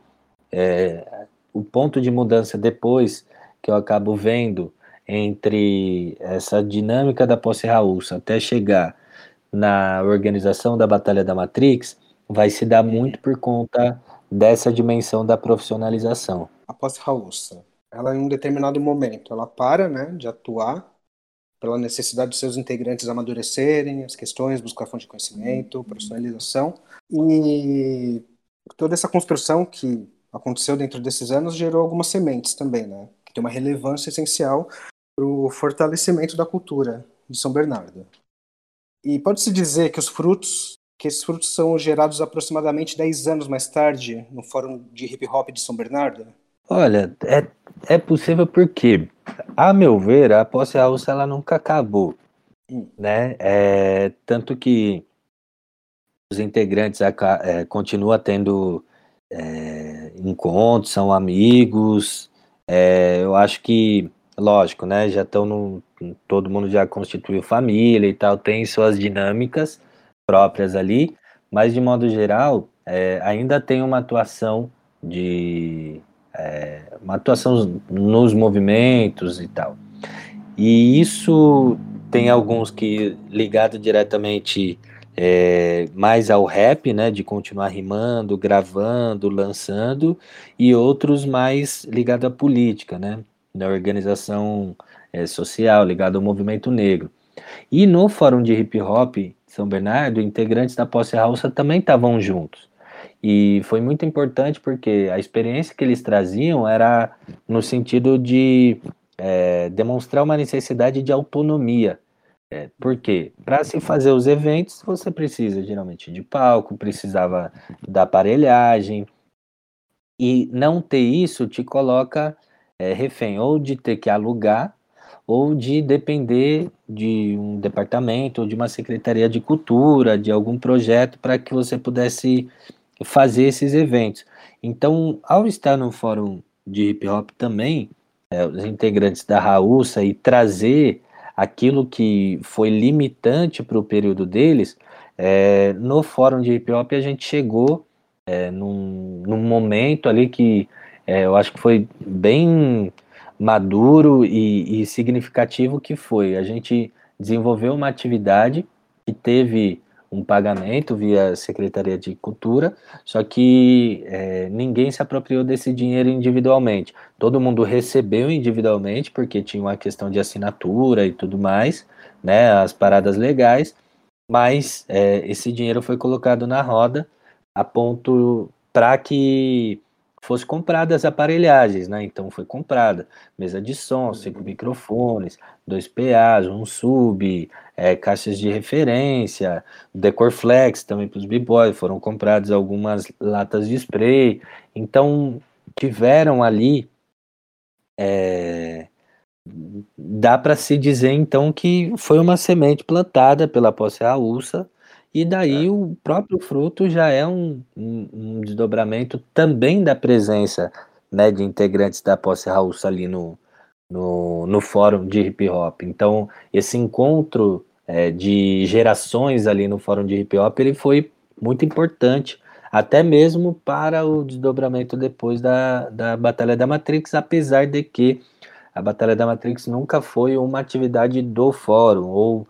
é, o ponto de mudança depois que eu acabo vendo entre essa dinâmica da posse raúça até chegar na organização da Batalha da Matrix vai se dar muito por conta dessa dimensão da profissionalização. A posse ela em um determinado momento, ela para né, de atuar pela necessidade dos seus integrantes amadurecerem as questões, buscar fonte de conhecimento, profissionalização. E toda essa construção que aconteceu dentro desses anos gerou algumas sementes também, né? Que tem uma relevância essencial para o fortalecimento da cultura de São Bernardo. E pode-se dizer que os frutos, que esses frutos são gerados aproximadamente 10 anos mais tarde no Fórum de Hip Hop de São Bernardo? Olha, é, é possível porque, a meu ver, a posse russa ela nunca acabou, hum. né? É, tanto que os integrantes é, continuam tendo é, encontros, são amigos. É, eu acho que, lógico, né? Já estão no. Todo mundo já constituiu família e tal, tem suas dinâmicas próprias ali, mas de modo geral, é, ainda tem uma atuação de é, uma atuação nos movimentos e tal. E isso tem alguns que ligado diretamente é, mais ao rap, né, de continuar rimando, gravando, lançando, e outros mais ligados à política, né, da organização é, social, ligado ao movimento negro. E no Fórum de Hip Hop São Bernardo, integrantes da Posse Ralsa também estavam juntos. E foi muito importante porque a experiência que eles traziam era no sentido de é, demonstrar uma necessidade de autonomia. É, por quê? Para se fazer os eventos, você precisa geralmente de palco, precisava da aparelhagem, e não ter isso te coloca é, refém ou de ter que alugar ou de depender de um departamento ou de uma secretaria de cultura, de algum projeto para que você pudesse fazer esses eventos. Então, ao estar no fórum de hip hop também, é, os integrantes da Raúça e trazer aquilo que foi limitante para o período deles, é, no fórum de hip hop a gente chegou é, num, num, momento ali que é, eu acho que foi bem maduro e, e significativo que foi. A gente desenvolveu uma atividade que teve um pagamento via Secretaria de Cultura, só que é, ninguém se apropriou desse dinheiro individualmente. Todo mundo recebeu individualmente, porque tinha uma questão de assinatura e tudo mais, né, as paradas legais, mas é, esse dinheiro foi colocado na roda a ponto para que fosse compradas as aparelhagens, né? Então foi comprada mesa de som, cinco microfones, dois PAs, um sub, é, caixas de referência, decor flex também para os b-boys, foram compradas algumas latas de spray. Então tiveram ali é, dá para se dizer então que foi uma semente plantada pela posse raúça e daí é. o próprio fruto já é um, um, um, desdobramento também da presença né, de integrantes da posse raúça ali no, no, no fórum de hip hop. Então esse encontro é, de gerações ali no fórum de hip hop ele foi muito importante até mesmo para o desdobramento depois da, da Batalha da Matrix, apesar de que a Batalha da Matrix nunca foi uma atividade do fórum ou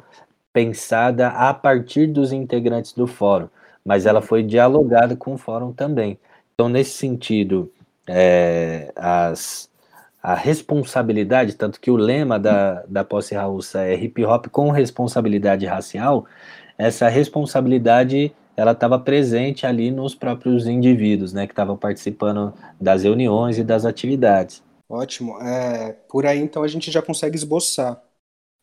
pensada a partir dos integrantes do fórum, mas ela foi dialogada com o fórum também. Então, nesse sentido, é, as, a responsabilidade, tanto que o lema da, da posse russa é hip hop com responsabilidade racial, essa responsabilidade ela estava presente ali nos próprios indivíduos, né, que estavam participando das reuniões e das atividades. Ótimo. É, por aí, então, a gente já consegue esboçar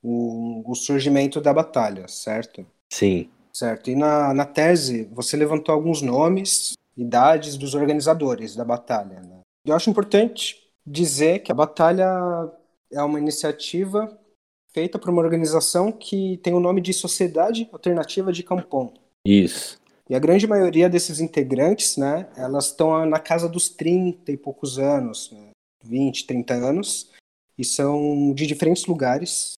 o, o surgimento da batalha, certo? Sim. Certo. E na, na tese, você levantou alguns nomes, idades dos organizadores da batalha. Né? Eu acho importante dizer que a batalha é uma iniciativa feita por uma organização que tem o nome de Sociedade Alternativa de Campon. Isso. E a grande maioria desses integrantes, né, elas estão na casa dos 30 e poucos anos, né, 20, 30 anos, e são de diferentes lugares,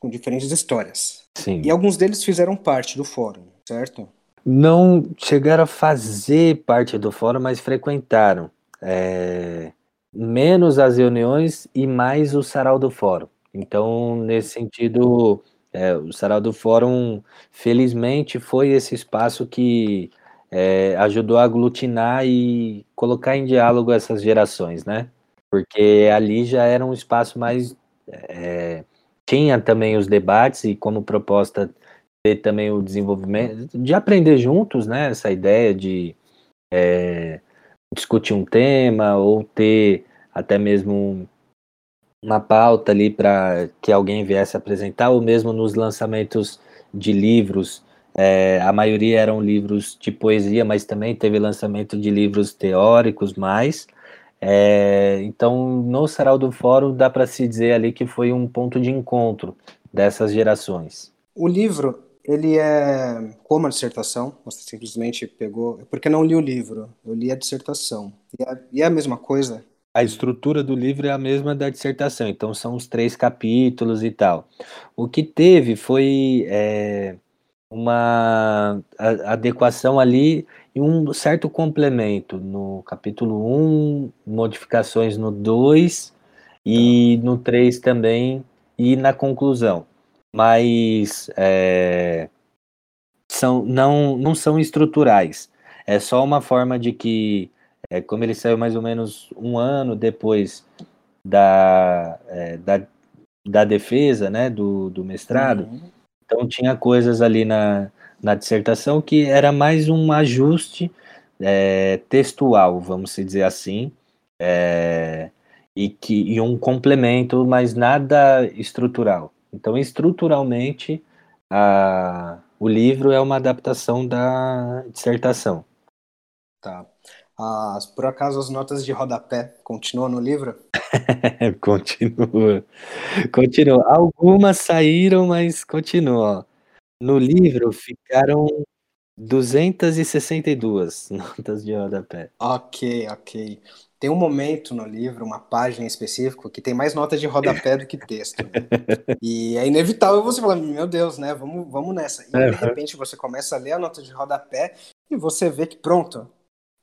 com diferentes histórias. Sim. E alguns deles fizeram parte do fórum, certo? Não chegaram a fazer parte do fórum, mas frequentaram. É... Menos as reuniões e mais o sarau do fórum. Então, nesse sentido, é, o Sarau do Fórum, felizmente, foi esse espaço que é, ajudou a aglutinar e colocar em diálogo essas gerações, né? Porque ali já era um espaço mais. É, tinha também os debates e, como proposta, ter também o desenvolvimento, de aprender juntos, né? Essa ideia de é, discutir um tema ou ter até mesmo uma pauta ali para que alguém viesse apresentar, ou mesmo nos lançamentos de livros. É, a maioria eram livros de poesia, mas também teve lançamento de livros teóricos mais. É, então, no Sarau do Fórum, dá para se dizer ali que foi um ponto de encontro dessas gerações. O livro, ele é como a dissertação? Você simplesmente pegou. Porque não li o livro, eu li a dissertação. E é, e é a mesma coisa? a estrutura do livro é a mesma da dissertação, então são os três capítulos e tal. O que teve foi é, uma adequação ali e um certo complemento no capítulo 1, modificações no 2 e no 3 também, e na conclusão. Mas é, são, não, não são estruturais. É só uma forma de que é, como ele saiu mais ou menos um ano depois da, é, da, da, defesa, né, do, do mestrado, uhum. então tinha coisas ali na, na dissertação que era mais um ajuste é, textual, vamos dizer assim, é, e, que, e um complemento, mas nada estrutural. Então, estruturalmente, a, o livro é uma adaptação da dissertação. Tá. As, por acaso as notas de rodapé continuam no livro? continua. Continua. Algumas saíram, mas continua. No livro ficaram 262 notas de rodapé. Ok, ok. Tem um momento no livro, uma página específica, que tem mais notas de rodapé do que texto. Né? E é inevitável você falar, meu Deus, né? Vamos, vamos nessa. E de repente você começa a ler a nota de rodapé e você vê que pronto,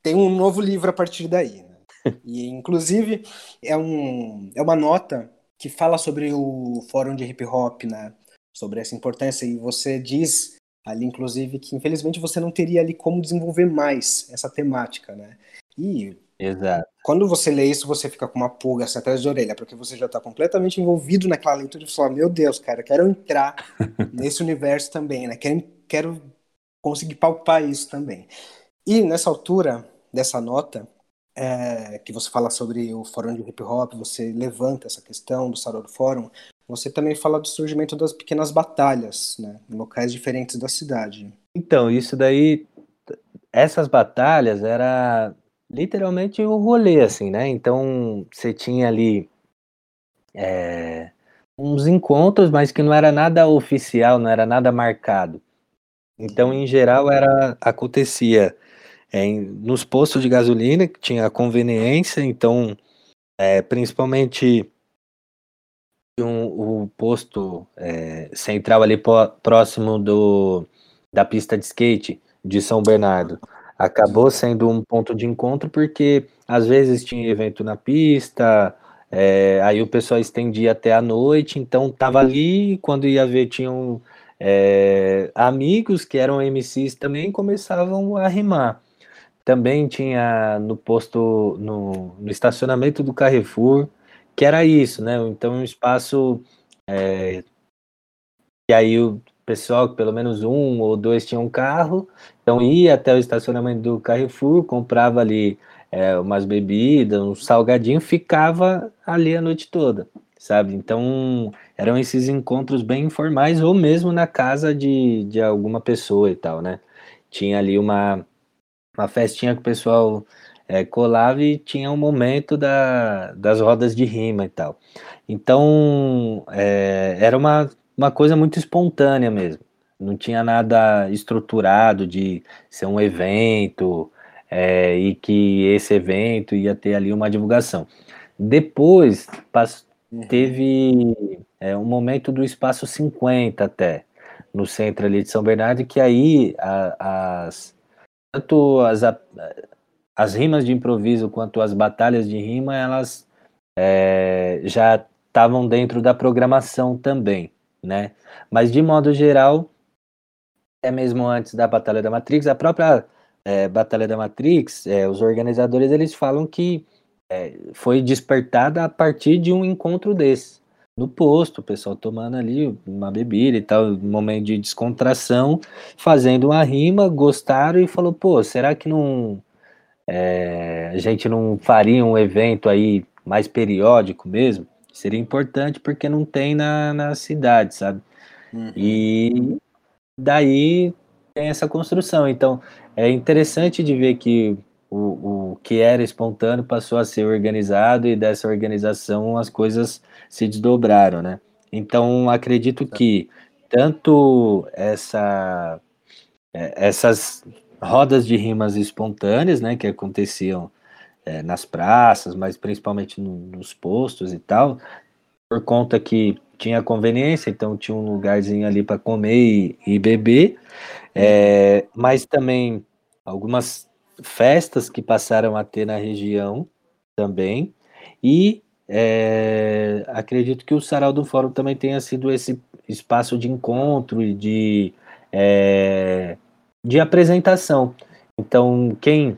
tem um novo livro a partir daí. Né? E, inclusive, é, um, é uma nota que fala sobre o fórum de hip hop, né? Sobre essa importância. E você diz ali, inclusive, que infelizmente você não teria ali como desenvolver mais essa temática, né? E Exato. Quando você lê isso, você fica com uma pulga assim, atrás da orelha, porque você já está completamente envolvido naquela leitura e fala, meu Deus, cara, quero entrar nesse universo também, né? Quero, quero conseguir palpar isso também. E nessa altura dessa nota, é, que você fala sobre o fórum de hip hop, você levanta essa questão do Sarau do Fórum, você também fala do surgimento das pequenas batalhas, né, em locais diferentes da cidade. Então, isso daí, essas batalhas era literalmente o rolê, assim, né? Então, você tinha ali é, uns encontros, mas que não era nada oficial, não era nada marcado. Então, em geral, era acontecia é, nos postos de gasolina, que tinha conveniência, então, é, principalmente um, o posto é, central ali próximo do, da pista de skate de São Bernardo. Acabou sendo um ponto de encontro porque às vezes tinha evento na pista, é, aí o pessoal estendia até a noite, então tava ali, quando ia ver, tinham é, amigos que eram MCs também começavam a rimar. Também tinha no posto, no, no estacionamento do Carrefour, que era isso, né? Então um espaço é, que aí o pessoal, pelo menos um ou dois tinham um carro, então ia até o estacionamento do Carrefour, comprava ali é, umas bebidas, um salgadinho, ficava ali a noite toda, sabe? Então eram esses encontros bem informais ou mesmo na casa de, de alguma pessoa e tal, né? Tinha ali uma, uma festinha que o pessoal é, colava e tinha um momento da, das rodas de rima e tal. Então, é, era uma, uma coisa muito espontânea mesmo. Não tinha nada estruturado de ser um evento é, e que esse evento ia ter ali uma divulgação. Depois uhum. teve é, um momento do espaço 50 até, no centro ali de São Bernardo, que aí a, as, tanto as, as rimas de improviso quanto as batalhas de rima, elas é, já estavam dentro da programação também, né? Mas de modo geral, até mesmo antes da Batalha da Matrix, a própria é, Batalha da Matrix, é, os organizadores eles falam que é, foi despertada a partir de um encontro desse. No posto, o pessoal tomando ali uma bebida e tal, um momento de descontração, fazendo uma rima, gostaram e falou, pô, será que não é, a gente não faria um evento aí mais periódico mesmo? Seria importante porque não tem na, na cidade, sabe? Uhum. E daí tem essa construção. Então é interessante de ver que o, o que era espontâneo passou a ser organizado e dessa organização as coisas se desdobraram, né? Então acredito que tanto essa é, essas rodas de rimas espontâneas, né, que aconteciam é, nas praças, mas principalmente no, nos postos e tal, por conta que tinha conveniência, então tinha um lugarzinho ali para comer e, e beber, é, mas também algumas festas que passaram a ter na região também, e é, acredito que o Sarau do Fórum também tenha sido esse espaço de encontro e de é, de apresentação. Então, quem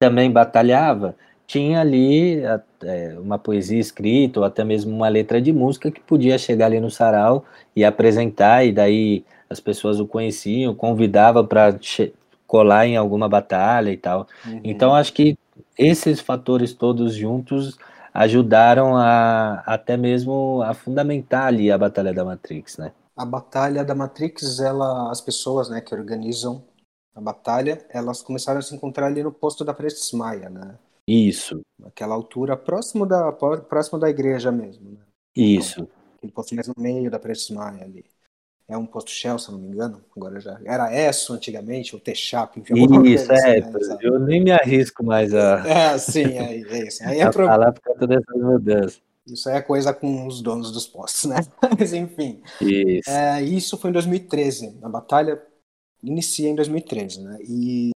também batalhava tinha ali é, uma poesia escrita ou até mesmo uma letra de música que podia chegar ali no sarau e apresentar, e daí as pessoas o conheciam, convidava para colar em alguma batalha e tal. Uhum. Então, acho que esses fatores todos juntos ajudaram a até mesmo a fundamentar ali a Batalha da Matrix, né? A batalha da Matrix, ela, as pessoas, né, que organizam a batalha, elas começaram a se encontrar ali no posto da Prestes Maia, né? Isso. Aquela altura próximo da próximo da igreja mesmo, né? Isso. Então, aquele posto mais no meio da Prestes Maia ali. É um posto Shell, se não me engano. Agora já era ESSO antigamente, ou T-Chap, enfim. Isso, é. Assim, né? Eu nem me arrisco mais a. É, sim, é, é isso. Aí é pro... falar por conta dessas mudanças. Isso é coisa com os donos dos postos, né? Mas enfim. Isso. É, isso foi em 2013. A batalha inicia em 2013, né? E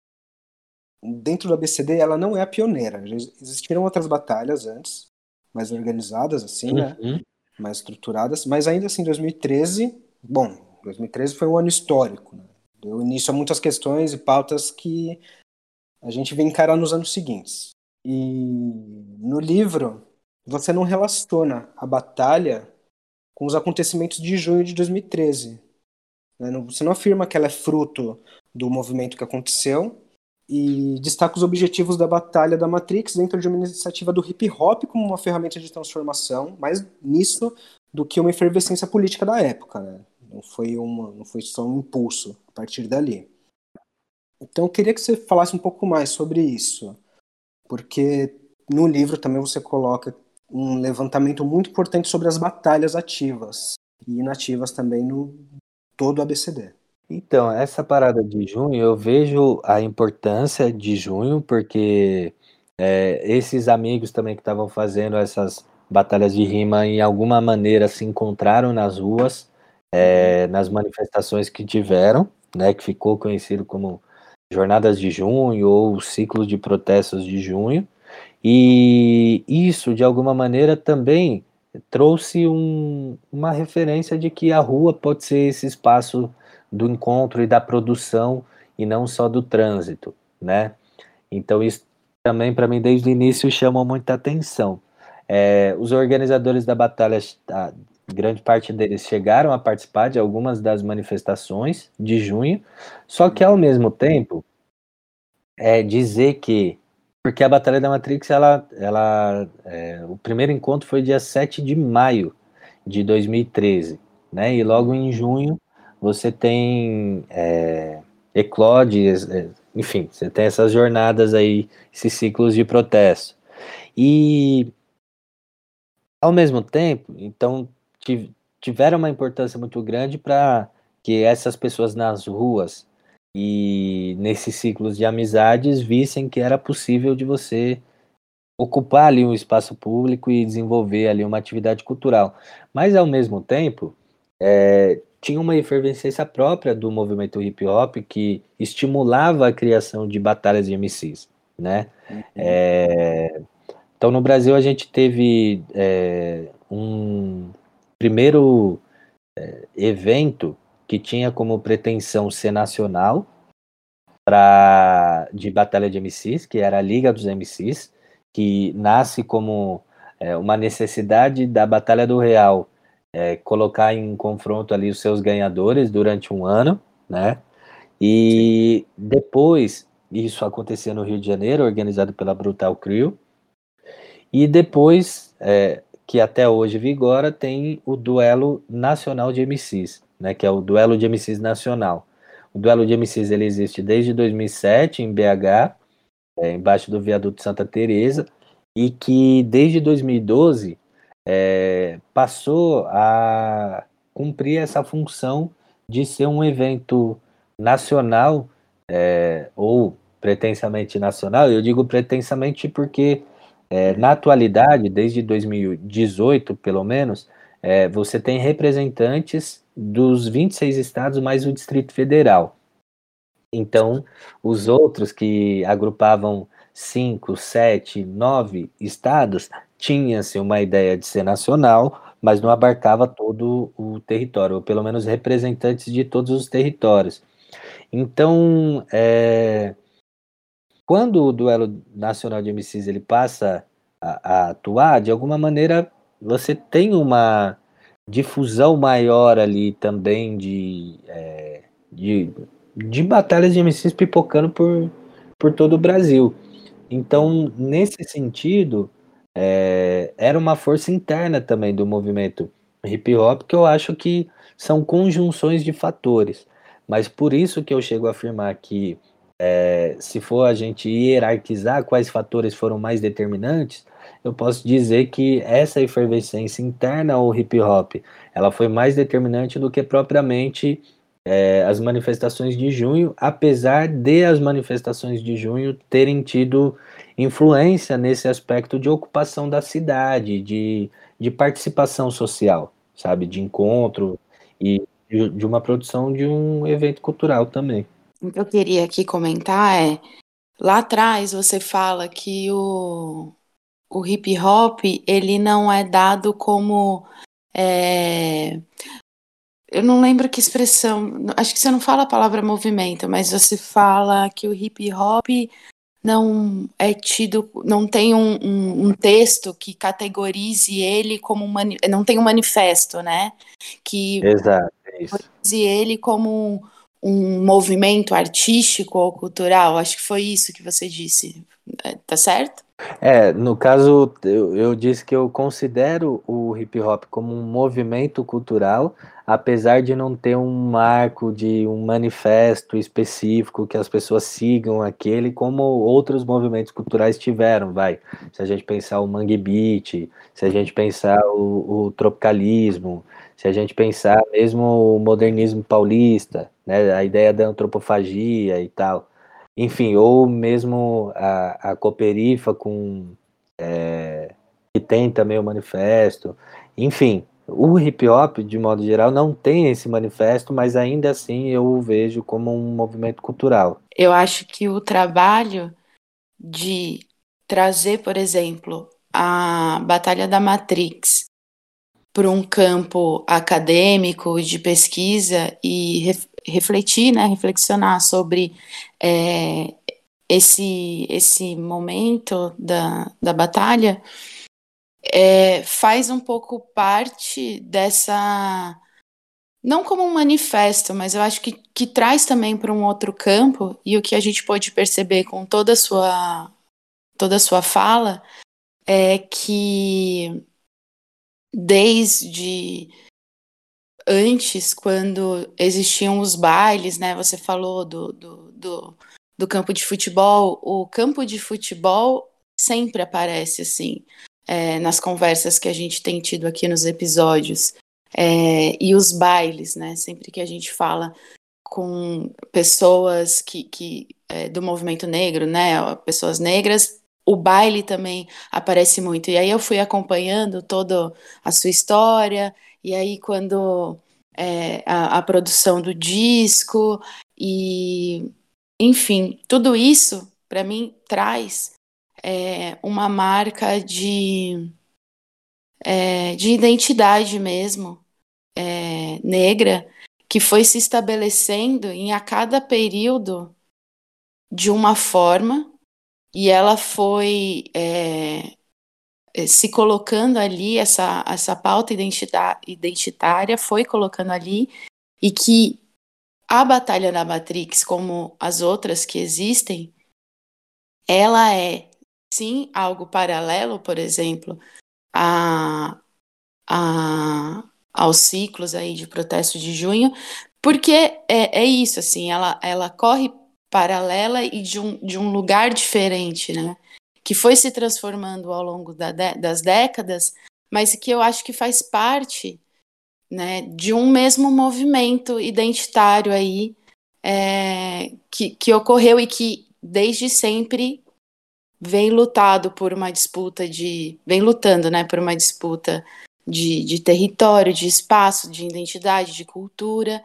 dentro do ABCD ela não é a pioneira. Já existiram outras batalhas antes, mais organizadas, assim, né? uhum. Mais estruturadas. Mas ainda assim, 2013, bom, 2013 foi um ano histórico, né? Deu início a muitas questões e pautas que a gente vem encarar nos anos seguintes. E no livro, você não relaciona a batalha com os acontecimentos de junho de 2013. né? Você não afirma que ela é fruto do movimento que aconteceu e destaca os objetivos da Batalha da Matrix dentro de uma iniciativa do hip hop como uma ferramenta de transformação, mais nisso do que uma efervescência política da época. Né? Não, foi uma, não foi só um impulso a partir dali. Então eu queria que você falasse um pouco mais sobre isso, porque no livro também você coloca um levantamento muito importante sobre as batalhas ativas e inativas também no todo o ABCD. Então, essa parada de junho, eu vejo a importância de junho, porque é, esses amigos também que estavam fazendo essas batalhas de rima, em alguma maneira se encontraram nas ruas, é, nas manifestações que tiveram, né, que ficou conhecido como Jornadas de Junho ou Ciclo de Protestos de Junho, e isso, de alguma maneira, também trouxe um- uma referência de que a rua pode ser esse espaço do encontro e da produção e não só do trânsito, né? Então isso também para mim desde o início chamou muita atenção. É, os organizadores da batalha, grande parte deles chegaram a participar de algumas das manifestações de junho, só que ao mesmo tempo é dizer que porque a Batalha da Matrix, ela, ela, é, o primeiro encontro foi dia 7 de maio de 2013, né? E logo em junho você tem é, Eclode, é, enfim, você tem essas jornadas aí, esses ciclos de protesto. E ao mesmo tempo, então tiv- tiveram uma importância muito grande para que essas pessoas nas ruas e nesses ciclos de amizades vissem que era possível de você ocupar ali um espaço público e desenvolver ali uma atividade cultural. Mas ao mesmo tempo, é, tinha uma efervescência própria do movimento hip hop que estimulava a criação de batalhas de MCs, né? É, então no Brasil a gente teve é, um primeiro é, evento que tinha como pretensão ser nacional de batalha de MCs, que era a Liga dos MCs, que nasce como é, uma necessidade da Batalha do Real é, colocar em confronto ali os seus ganhadores durante um ano, né? E depois, isso acontecia no Rio de Janeiro, organizado pela Brutal Crew, e depois, é, que até hoje vigora, tem o duelo nacional de MCs, né, que é o duelo de MCs nacional. O duelo de MCs ele existe desde 2007 em BH, é, embaixo do viaduto Santa Teresa, e que desde 2012 é, passou a cumprir essa função de ser um evento nacional é, ou pretensamente nacional. Eu digo pretensamente porque é, na atualidade, desde 2018 pelo menos, é, você tem representantes dos 26 estados mais o Distrito Federal. Então, os outros que agrupavam cinco, sete, nove estados, tinha-se uma ideia de ser nacional, mas não abarcava todo o território, ou pelo menos representantes de todos os territórios. Então, é, quando o duelo nacional de MCs ele passa a, a atuar, de alguma maneira você tem uma difusão maior ali também de, é, de, de batalhas de MCs pipocando por, por todo o Brasil. Então, nesse sentido, é, era uma força interna também do movimento hip hop que eu acho que são conjunções de fatores. Mas por isso que eu chego a afirmar que é, se for a gente hierarquizar quais fatores foram mais determinantes, eu posso dizer que essa efervescência interna ao hip hop, ela foi mais determinante do que propriamente é, as manifestações de junho, apesar de as manifestações de junho terem tido influência nesse aspecto de ocupação da cidade, de, de participação social, sabe, de encontro e de, de uma produção de um evento cultural também. O que eu queria aqui comentar é, lá atrás você fala que o, o hip hop, ele não é dado como, é, eu não lembro que expressão, acho que você não fala a palavra movimento, mas você fala que o hip hop não é tido, não tem um, um, um texto que categorize ele como um mani, não tem um manifesto, né? Que Exato, é categorize ele como um movimento artístico ou cultural. Acho que foi isso que você disse, É, tá certo? É, no caso, eu, eu disse que eu considero o hip hop como um movimento cultural, apesar de não ter um marco de um manifesto específico que as pessoas sigam aquele, como outros movimentos culturais tiveram, vai. Se a gente pensar o Mangue Beat, se a gente pensar o, o tropicalismo, se a gente pensar mesmo o modernismo paulista, né, a ideia da antropofagia e tal. Enfim, ou mesmo a, a Cooperifa com é, que tem também o manifesto. Enfim, o hip hop, de modo geral, não tem esse manifesto, mas ainda assim eu o vejo como um movimento cultural. Eu acho que o trabalho de trazer, por exemplo, a Batalha da Matrix para um campo acadêmico de pesquisa e refletir, né, reflexionar sobre é, esse, esse momento da, da batalha é, faz um pouco parte dessa. Não como um manifesto, mas eu acho que, que traz também para um outro campo, e o que a gente pode perceber com toda a sua, toda a sua fala é que desde antes, quando existiam os bailes, né? Você falou do, do, do, do campo de futebol. O campo de futebol sempre aparece assim é, nas conversas que a gente tem tido aqui nos episódios. É, e os bailes, né? Sempre que a gente fala com pessoas que, que é, do movimento negro, né? Pessoas negras, o baile também aparece muito. E aí eu fui acompanhando toda a sua história, e aí quando é, a, a produção do disco, e enfim, tudo isso para mim traz é, uma marca de, é, de identidade mesmo é, negra que foi se estabelecendo em a cada período de uma forma e ela foi é, se colocando ali, essa, essa pauta identitária foi colocando ali, e que a Batalha da Matrix, como as outras que existem, ela é sim algo paralelo, por exemplo, a, a, aos ciclos aí de protesto de junho, porque é, é isso, assim, ela, ela corre paralela e de um, de um lugar diferente, né? Que foi se transformando ao longo da, das décadas, mas que eu acho que faz parte né, de um mesmo movimento identitário aí é, que, que ocorreu e que desde sempre vem lutado por uma disputa de. vem lutando né, por uma disputa de, de território, de espaço, de identidade, de cultura.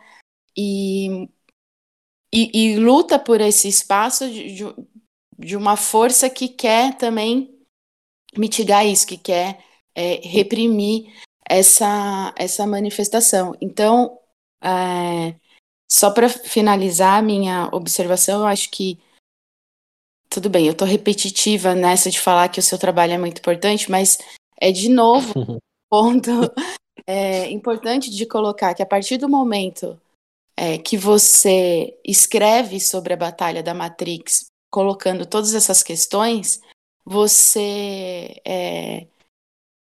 E e, e, luta por esse espaço de, de, de, uma força que quer também mitigar isso, que quer é, reprimir essa, essa manifestação. Então, é, só para finalizar a minha observação, eu acho que tudo bem, eu estou repetitiva nessa de falar que o seu trabalho é muito importante, mas é de novo um ponto é, importante de colocar que a partir do momento é, que você escreve sobre a Batalha da Matrix, colocando todas essas questões, você é,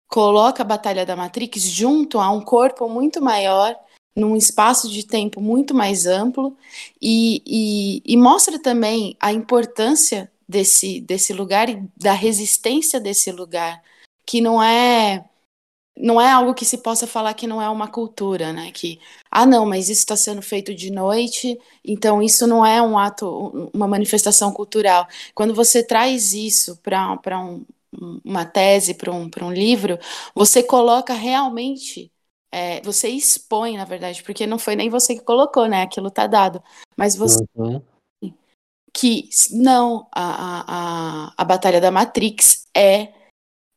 coloca a Batalha da Matrix junto a um corpo muito maior, num espaço de tempo muito mais amplo, e, e, e mostra também a importância desse, desse lugar e da resistência desse lugar, que não é não é algo que se possa falar que não é uma cultura, né? Que, ah, não, mas isso está sendo feito de noite, então isso não é um ato, uma manifestação cultural. Quando você traz isso para um, uma tese, para um, um livro, você coloca realmente, é, você expõe, na verdade, porque não foi nem você que colocou, né? Aquilo está dado. Mas você. Uhum. Que não, a, a, a Batalha da Matrix é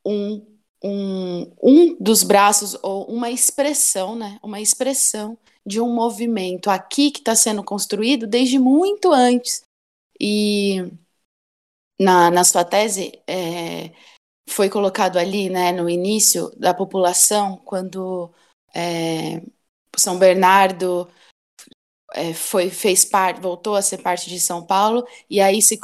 um um, um dos braços ou uma expressão, né? Uma expressão de um movimento aqui que está sendo construído desde muito antes. E, na, na sua tese, é, foi colocado ali, né, no início da população, quando é, São Bernardo é, foi fez parte, voltou a ser parte de São Paulo e aí se,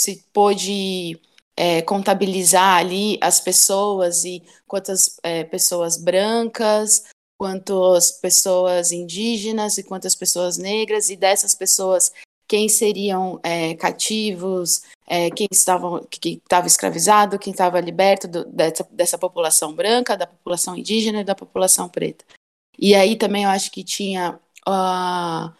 se pôde é, contabilizar ali as pessoas e quantas é, pessoas brancas, quantas pessoas indígenas e quantas pessoas negras e dessas pessoas quem seriam é, cativos, é, quem estava escravizado, quem estava liberto do, dessa, dessa população branca, da população indígena e da população preta. E aí também eu acho que tinha uh,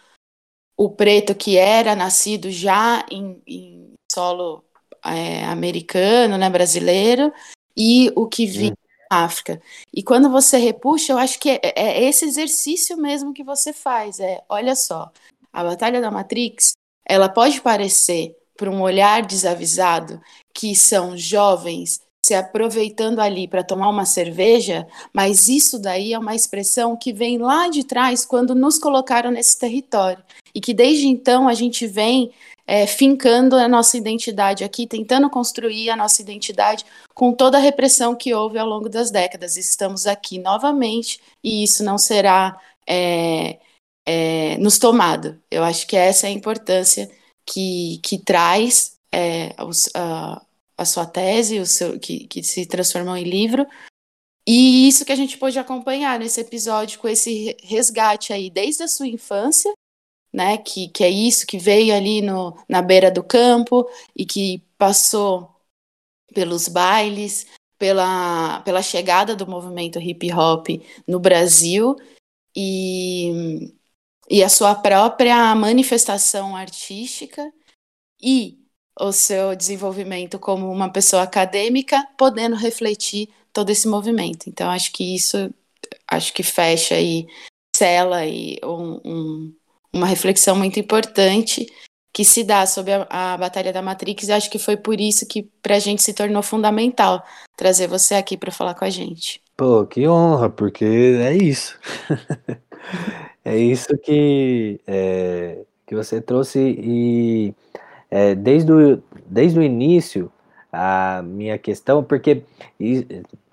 o preto que era nascido já em, em solo é, americano, né, brasileiro, e o que vinha da África. E quando você repuxa, eu acho que é, é esse exercício mesmo que você faz. É, olha só, a Batalha da Matrix, ela pode parecer, para um olhar desavisado, que são jovens se aproveitando ali para tomar uma cerveja, mas isso daí é uma expressão que vem lá de trás quando nos colocaram nesse território e que desde então a gente vem é, fincando a nossa identidade aqui, tentando construir a nossa identidade com toda a repressão que houve ao longo das décadas. Estamos aqui novamente e isso não será é, é, nos tomado. Eu acho que essa é a importância que, que traz é, os, a, a, sua tese, o seu, que, que se transformou em livro. E isso que a gente pôde acompanhar nesse episódio com esse resgate aí, desde a sua infância, né, que, que é isso, que veio ali no, na beira do campo e que passou pelos bailes, pela, pela chegada do movimento hip hop no Brasil e, e a sua própria manifestação artística e o seu desenvolvimento como uma pessoa acadêmica, podendo refletir todo esse movimento. Então, acho que isso, acho que fecha e cela aí um, um, uma reflexão muito importante que se dá sobre a, a Batalha da Matrix, e acho que foi por isso que para a gente se tornou fundamental trazer você aqui para falar com a gente. Pô, que honra, porque é isso. É isso que, é, que você trouxe e é, desde, o, desde o início a minha questão, porque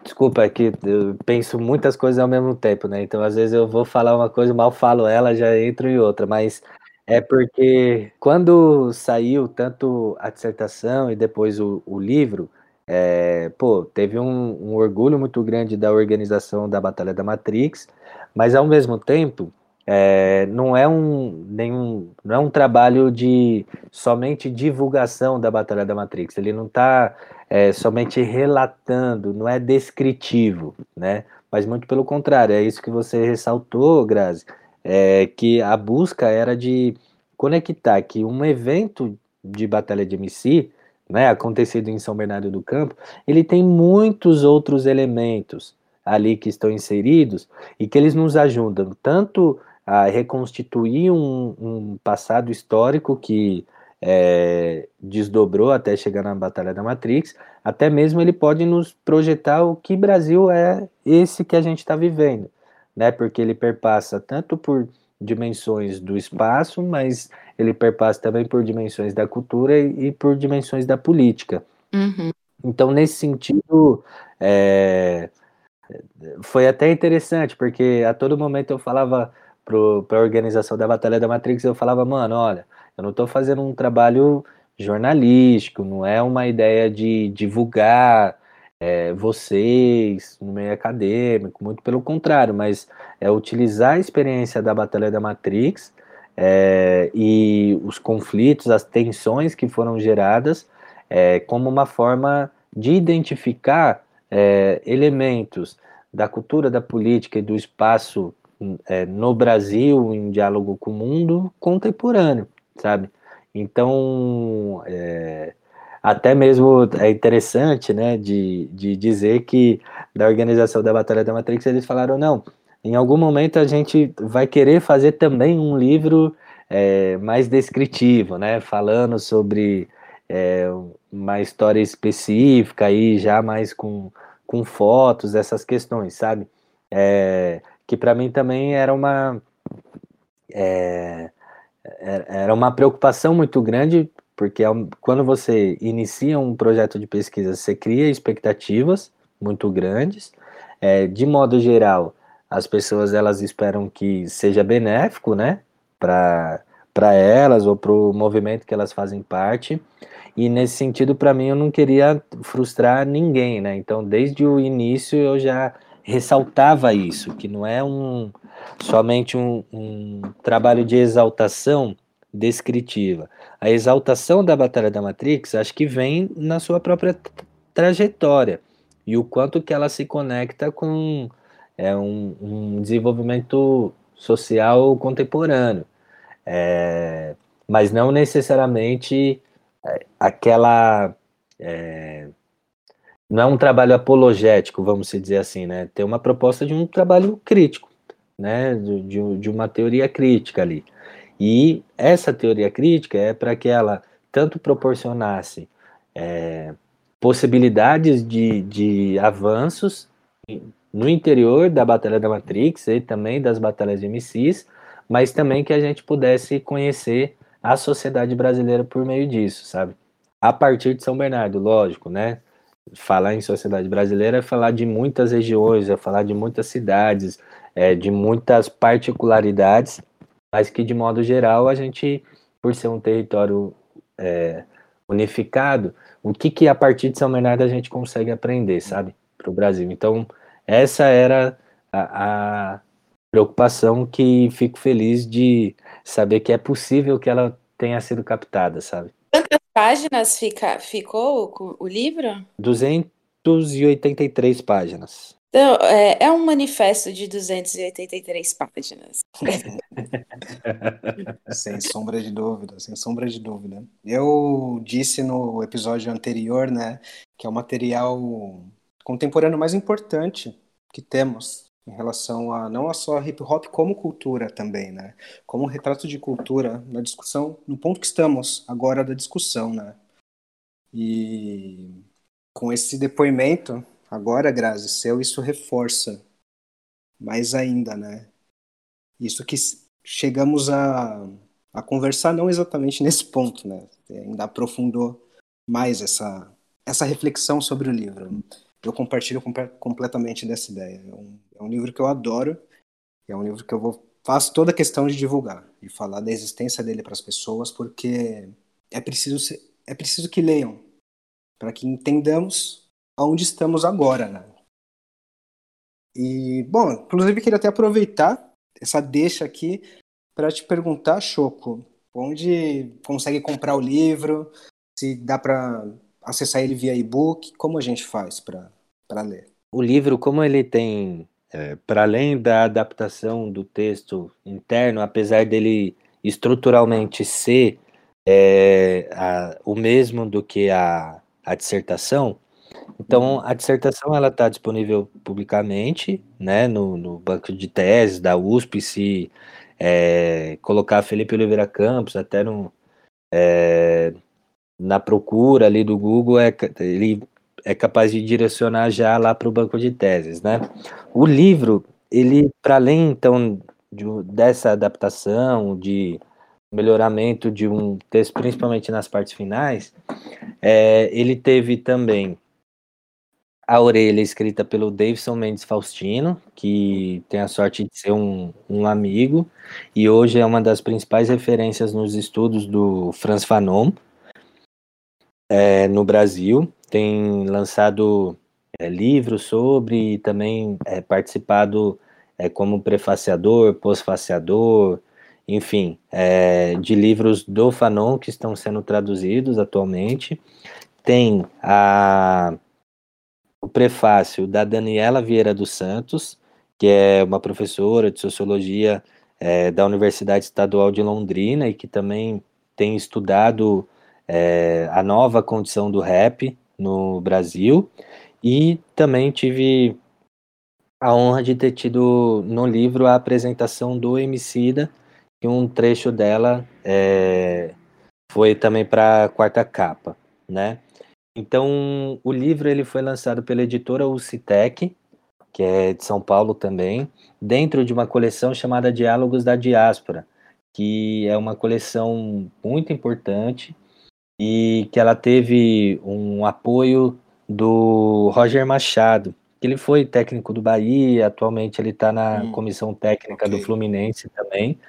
desculpa é que eu penso muitas coisas ao mesmo tempo, né? Então às vezes eu vou falar uma coisa, mal falo ela, já entro em outra, mas é porque quando saiu tanto a dissertação e depois o, o livro, é, pô, teve um, um orgulho muito grande da organização da Batalha da Matrix, mas ao mesmo tempo é, não é um nenhum não é um trabalho de somente divulgação da Batalha da Matrix. Ele não está é, somente relatando, não é descritivo, né? Mas muito pelo contrário, é isso que você ressaltou, Grazi, é, que a busca era de conectar que um evento de Batalha de MC, né, acontecido em São Bernardo do Campo, ele tem muitos outros elementos ali que estão inseridos e que eles nos ajudam tanto a reconstituir um, um passado histórico que é, desdobrou até chegar na Batalha da Matrix, até mesmo ele pode nos projetar o que Brasil é esse que a gente está vivendo, né? Porque ele perpassa tanto por dimensões do espaço, mas ele perpassa também por dimensões da cultura e, e por dimensões da política. Uhum. Então, nesse sentido, é, foi até interessante, porque a todo momento eu falava para a organização da Batalha da Matrix, eu falava, mano, olha, eu não estou fazendo um trabalho jornalístico, não é uma ideia de divulgar é, vocês no meio acadêmico, muito pelo contrário, mas é utilizar a experiência da Batalha da Matrix é, e os conflitos, as tensões que foram geradas é, como uma forma de identificar é, elementos da cultura, da política e do espaço é, no Brasil, em diálogo com o mundo contemporâneo, sabe? Então, é, até mesmo é interessante, né, de, de dizer que da organização da Batalha da Matrix eles falaram, não, em algum momento a gente vai querer fazer também um livro é, mais descritivo, né, falando sobre é, uma história específica aí, já mais com, com fotos, essas questões, sabe? É, que para mim também era uma é, era uma preocupação muito grande porque ao- quando você inicia um projeto de pesquisa, você cria expectativas muito grandes. É, de modo geral, as pessoas elas esperam que seja benéfico, né, para para elas ou para o movimento que elas fazem parte. E nesse sentido, para mim, eu não queria frustrar ninguém, né? Então, desde o início, eu já ressaltava isso, que não é um somente um, um trabalho de exaltação descritiva. A exaltação da Batalha da Matrix, acho que vem na sua própria trajetória e o quanto que ela se conecta com é, um, um desenvolvimento social contemporâneo. É, mas não necessariamente é, aquela. é, não é um trabalho apologético, vamos dizer assim, né? Tem uma proposta de um trabalho crítico, né? De, de, uma teoria crítica ali. E essa teoria crítica é para que ela tanto proporcionasse é, possibilidades de, de avanços no interior da Batalha da Matrix e também das batalhas de MCs, mas também que a gente pudesse conhecer a sociedade brasileira por meio disso, sabe? A partir de São Bernardo, lógico, né? Falar em sociedade brasileira é falar de muitas regiões, é falar de muitas cidades, é, de muitas particularidades, mas que de modo geral a gente, por ser um território é, unificado, o que que a partir de São Bernardo a gente consegue aprender, sabe? Para o Brasil. Então, essa era a, a preocupação que fico feliz de saber que é possível que ela tenha sido captada, sabe? Quantas páginas fica, ficou o, o livro? 283 páginas. Então, é, é um manifesto de 283 páginas. Sem sombra de dúvida, sem sombra de dúvida. Eu disse no episódio anterior, né, que é o material contemporâneo mais importante que temos em relação a não só hip hop como cultura também, né? Como um retrato de cultura na discussão, no ponto que estamos agora da discussão, né? E com esse depoimento agora, Grazi, seu, isso reforça mais ainda, né? Isso que chegamos a, a conversar não exatamente nesse ponto, né? Ainda aprofundou mais essa, essa reflexão sobre o livro. Eu compartilho compa- completamente dessa ideia. É um, é um livro que eu adoro, é um livro que eu vou faço toda a questão de divulgar e falar da existência dele para as pessoas, porque é preciso é preciso que leiam para que entendamos aonde estamos agora, né? E bom, inclusive queria até aproveitar essa deixa aqui para te perguntar, Choco, onde consegue comprar o livro, se dá para acessar ele via e-book, como a gente faz para ler? O livro, como ele tem, é, para além da adaptação do texto interno, apesar dele estruturalmente ser é, a- o mesmo do que a, a dissertação, então a dissertação ela está disponível publicamente, né, no, no banco de teses da USP, se é, colocar Felipe Oliveira Campos até no, é, na procura ali do Google, é, ele é capaz de direcionar já lá para o banco de teses, né? O livro, ele, para além, então, de, dessa adaptação, de melhoramento de um texto, principalmente nas partes finais, é, ele teve também a orelha escrita pelo Davidson Mendes Faustino, que tem a sorte de ser um, um amigo, e hoje é uma das principais referências nos estudos do Franz Fanon, é, no Brasil, tem lançado é, livros sobre e também é, participado é, como prefaciador, pós-faciador, enfim, é, de livros do Fanon que estão sendo traduzidos atualmente. Tem a, o prefácio da Daniela Vieira dos Santos, que é uma professora de sociologia é, da Universidade Estadual de Londrina e que também tem estudado é, a nova condição do rap no Brasil e também tive a honra de ter tido no livro a apresentação do Emicida e um trecho dela é, foi também para a quarta capa, né? Então o livro ele foi lançado pela editora Ucitec, que é de São Paulo também, dentro de uma coleção chamada Diálogos da Diáspora, que é uma coleção muito importante e que ela teve um apoio do Roger Machado, que ele foi técnico do Bahia, atualmente ele está na Hum, comissão técnica do ok. Fluminense também.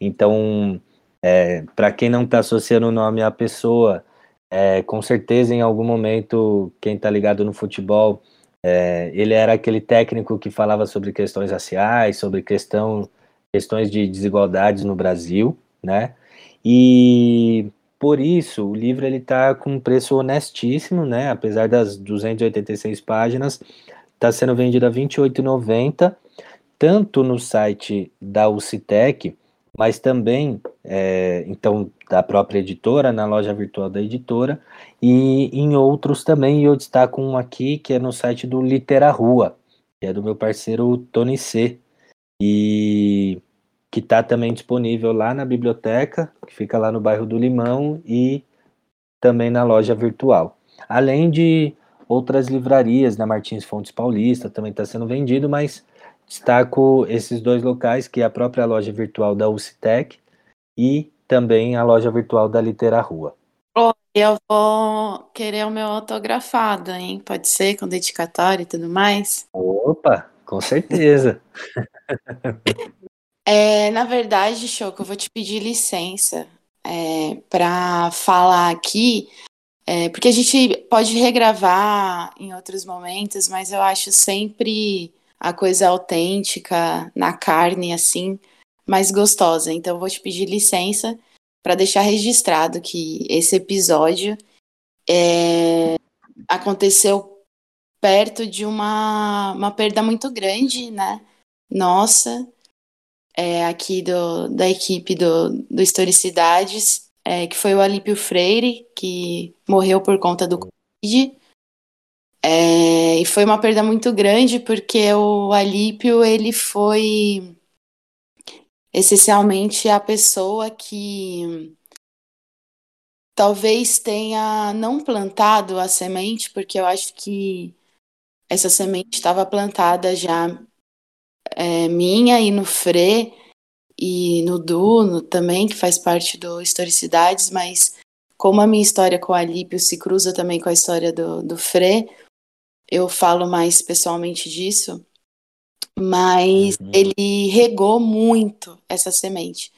Então, é, para quem não está associando o nome à pessoa, é, com certeza em algum momento, quem está ligado no futebol, é, ele era aquele técnico que falava sobre questões raciais, sobre questão, questões de desigualdades no Brasil, né? E por isso o livro ele está com um preço honestíssimo, né? Apesar das 286 páginas, está sendo vendido a R$ 28,90, tanto no site da UCTEC, mas também, é, então, da própria editora, na loja virtual da editora, e em outros também, eu destaco um aqui, que é no site do Litera Rua, que é do meu parceiro Tony C, e que está também disponível lá na biblioteca, que fica lá no bairro do Limão, e também na loja virtual. Além de outras livrarias, na Martins Fontes Paulista, também está sendo vendido, mas destaco esses dois locais, que é a própria loja virtual da UCTEC e também a loja virtual da Litera Rua. Eu vou querer o meu autografado, hein? Pode ser, com dedicatória e tudo mais. Opa, com certeza. É, na verdade, Choco, eu vou te pedir licença é, para falar aqui, é, porque a gente pode regravar em outros momentos, mas eu acho sempre a coisa autêntica, na carne, assim, mais gostosa. Então, eu vou te pedir licença para deixar registrado que esse episódio é, aconteceu perto de uma, uma perda muito grande, né? Nossa, é, aqui do, da equipe do, do Historicidades, é, que foi o Alípio Freire, que morreu por conta do Covid. É, e foi uma perda muito grande, porque o Alípio, ele foi essencialmente a pessoa que talvez tenha não plantado a semente, porque eu acho que essa semente estava plantada já é, minha e no Fre e no Du no, também, que faz parte do Historicidades, mas como a minha história com o Alípio se cruza também com a história do, do Fre, eu falo mais pessoalmente disso, mas Uhum. ele regou muito essa semente.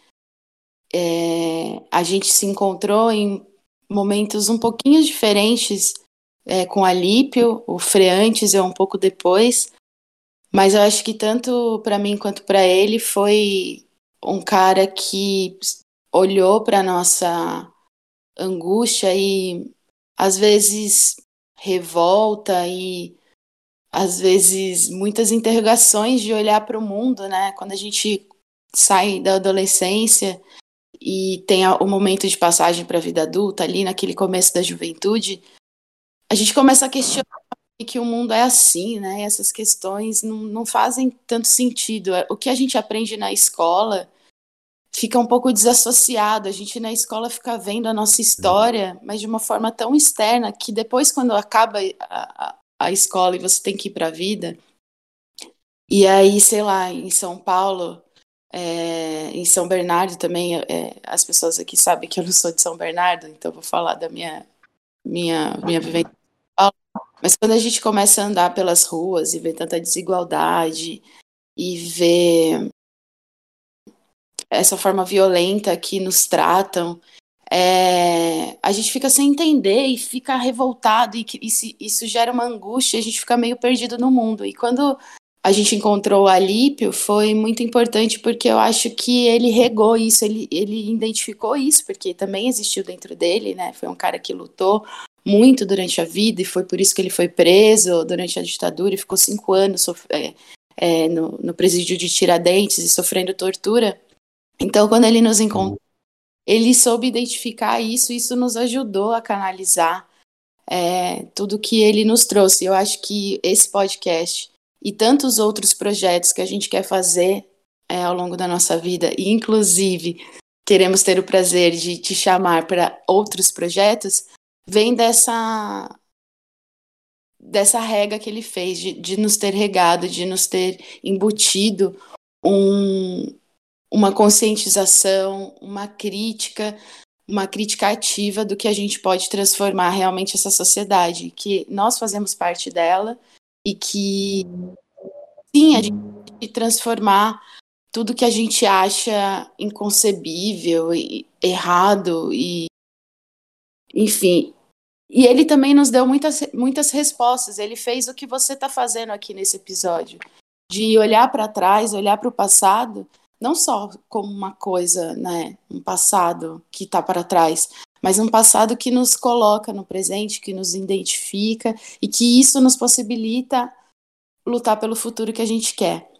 É, a gente se encontrou em momentos um pouquinho diferentes é, com Alípio, o Fre antes e um pouco depois, mas eu acho que tanto para mim quanto para ele foi um cara que olhou para nossa angústia e às vezes revolta e às vezes muitas interrogações de olhar para o mundo, né? Quando a gente sai da adolescência e tem o momento de passagem para a vida adulta ali naquele começo da juventude, a gente começa a questionar que o mundo é assim, né? Essas questões não, não fazem tanto sentido. O que a gente aprende na escola fica um pouco desassociado. A gente na escola fica vendo a nossa história, mas de uma forma tão externa que depois, quando acaba a, a, escola e você tem que ir para a vida, e aí, sei lá, em São Paulo, é, em São Bernardo também, é, as pessoas aqui sabem que eu não sou de São Bernardo, então vou falar da minha minha minha vivência mas quando a gente começa a andar pelas ruas e ver tanta desigualdade e ver essa forma violenta que nos tratam, é, a gente fica sem entender e fica revoltado e, e se, isso gera uma angústia, a gente fica meio perdido no mundo. E quando a gente encontrou o Alípio, foi muito importante porque eu acho que ele regou isso, ele, ele identificou isso, porque também existiu dentro dele, né? Foi um cara que lutou muito durante a vida e foi por isso que ele foi preso durante a ditadura e ficou cinco anos é, é, no, no presídio de Tiradentes e sofrendo tortura. Então, quando ele nos encontrou, ele soube identificar isso, isso nos ajudou a canalizar é, tudo que ele nos trouxe. Eu acho que esse podcast e tantos outros projetos que a gente quer fazer é, ao longo da nossa vida, e inclusive queremos ter o prazer de te chamar para outros projetos, vem dessa dessa rega que ele fez, de, de nos ter regado, de nos ter embutido um, uma conscientização, uma crítica uma crítica ativa do que a gente pode transformar realmente essa sociedade, que nós fazemos parte dela e que sim, a gente transformar tudo que a gente acha inconcebível e errado e enfim. E ele também nos deu muitas, muitas respostas. Ele fez o que você está fazendo aqui nesse episódio, de olhar para trás, olhar para o passado não só como uma coisa, né, um passado que está para trás, mas um passado que nos coloca no presente, que nos identifica e que isso nos possibilita lutar pelo futuro que a gente quer.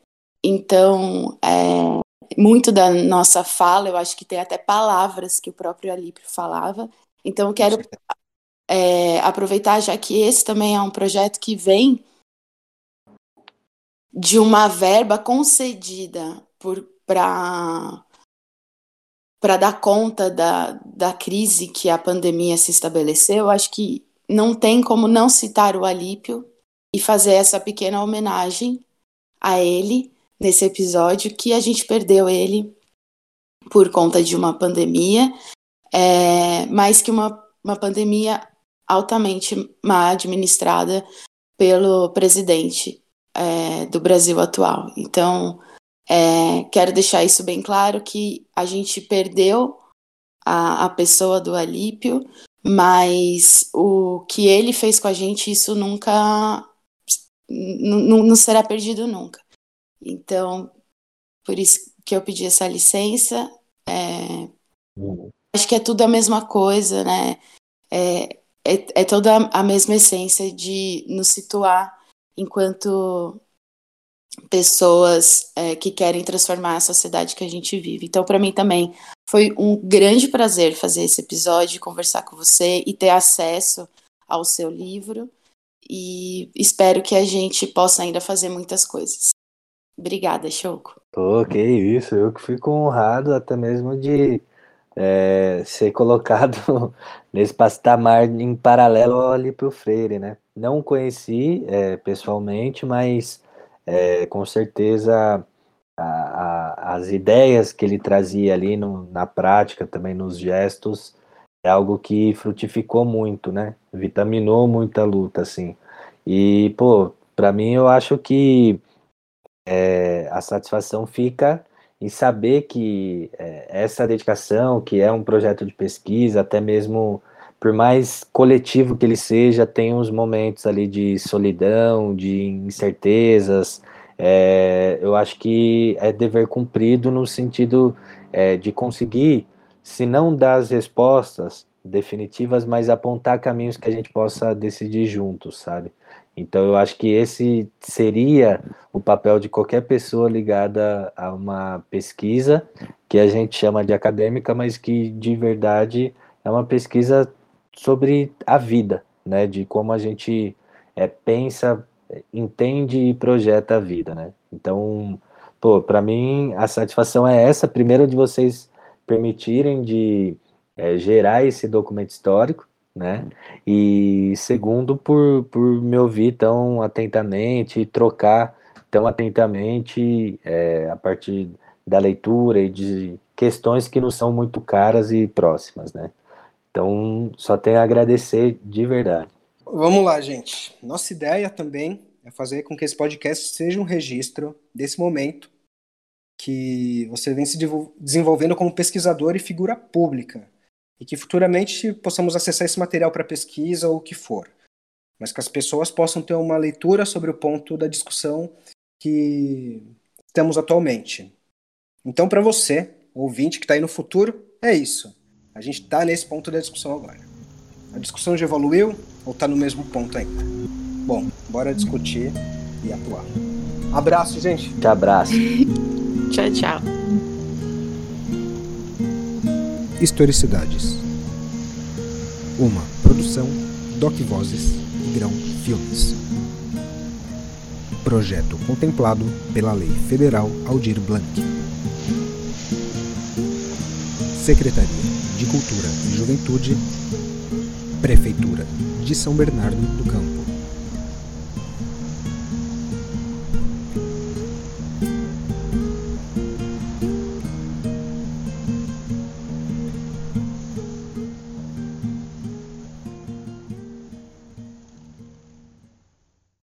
Então, é, muito da nossa fala, eu acho que tem até palavras que o próprio Alípio falava. Então, eu quero é, aproveitar, já que esse também é um projeto que vem de uma verba concedida por para para dar conta da, da crise que a pandemia se estabeleceu, acho que não tem como não citar o Alípio e fazer essa pequena homenagem a ele nesse episódio, que a gente perdeu ele por conta de uma pandemia, é, que uma, uma pandemia altamente mal administrada pelo presidente é, do Brasil atual. Então, é, quero deixar isso bem claro que a gente perdeu a, a pessoa do Alípio, mas o que ele fez com a gente, isso nunca não será perdido nunca. Então, por isso que eu pedi essa licença. É, uhum. Acho que é tudo a mesma coisa, né? É, é, é toda a mesma essência de nos situar enquanto pessoas é, que querem transformar a sociedade que a gente vive. Então, para mim também foi um grande prazer fazer esse episódio, conversar com você e ter acesso ao seu livro. E espero que a gente possa ainda fazer muitas coisas. Obrigada, Choco. Pô, que isso, eu que fico honrado até mesmo de é, ser colocado nesse patamar em paralelo ali para o Freire, né? Não conheci é, pessoalmente, mas é, com certeza a, a, as ideias que ele trazia ali no, na prática, também nos gestos, é algo que frutificou muito, né? Vitaminou muita luta, assim. E, pô, para mim eu acho que é, a satisfação fica em saber que é, essa dedicação, que é um projeto de pesquisa, até mesmo por mais coletivo que ele seja, tem uns momentos ali de solidão, de incertezas. É, eu acho que é dever cumprido no sentido é, de conseguir, se não dar as respostas definitivas, mas apontar caminhos que a gente possa decidir juntos, sabe? Então eu acho que esse seria o papel de qualquer pessoa ligada a uma pesquisa que a gente chama de acadêmica, mas que de verdade é uma pesquisa sobre a vida, né? De como a gente é, pensa, entende e projeta a vida, né? Então, pô, para mim a satisfação é essa, primeiro de vocês permitirem de é, gerar esse documento histórico, né? E segundo por, por me ouvir tão atentamente, trocar tão atentamente é, a partir da leitura e de questões que não são muito caras e próximas, né? Então, só tenho a agradecer de verdade. Vamos lá, gente. Nossa ideia também é fazer com que esse podcast seja um registro desse momento que você vem se desenvolvendo como pesquisador e figura pública. E que futuramente possamos acessar esse material para pesquisa ou o que for. Mas que as pessoas possam ter uma leitura sobre o ponto da discussão que temos atualmente. Então, para você, ouvinte que está aí no futuro, é isso. A gente está nesse ponto da discussão agora. A discussão já evoluiu ou está no mesmo ponto ainda? Bom, bora discutir e atuar. Abraço, gente. Te abraço. tchau, tchau. Historicidades. Uma produção Doc Vozes e Grão Filmes. Projeto contemplado pela Lei Federal Aldir Blanc. Secretaria de Cultura e Juventude, Prefeitura de São Bernardo do Campo.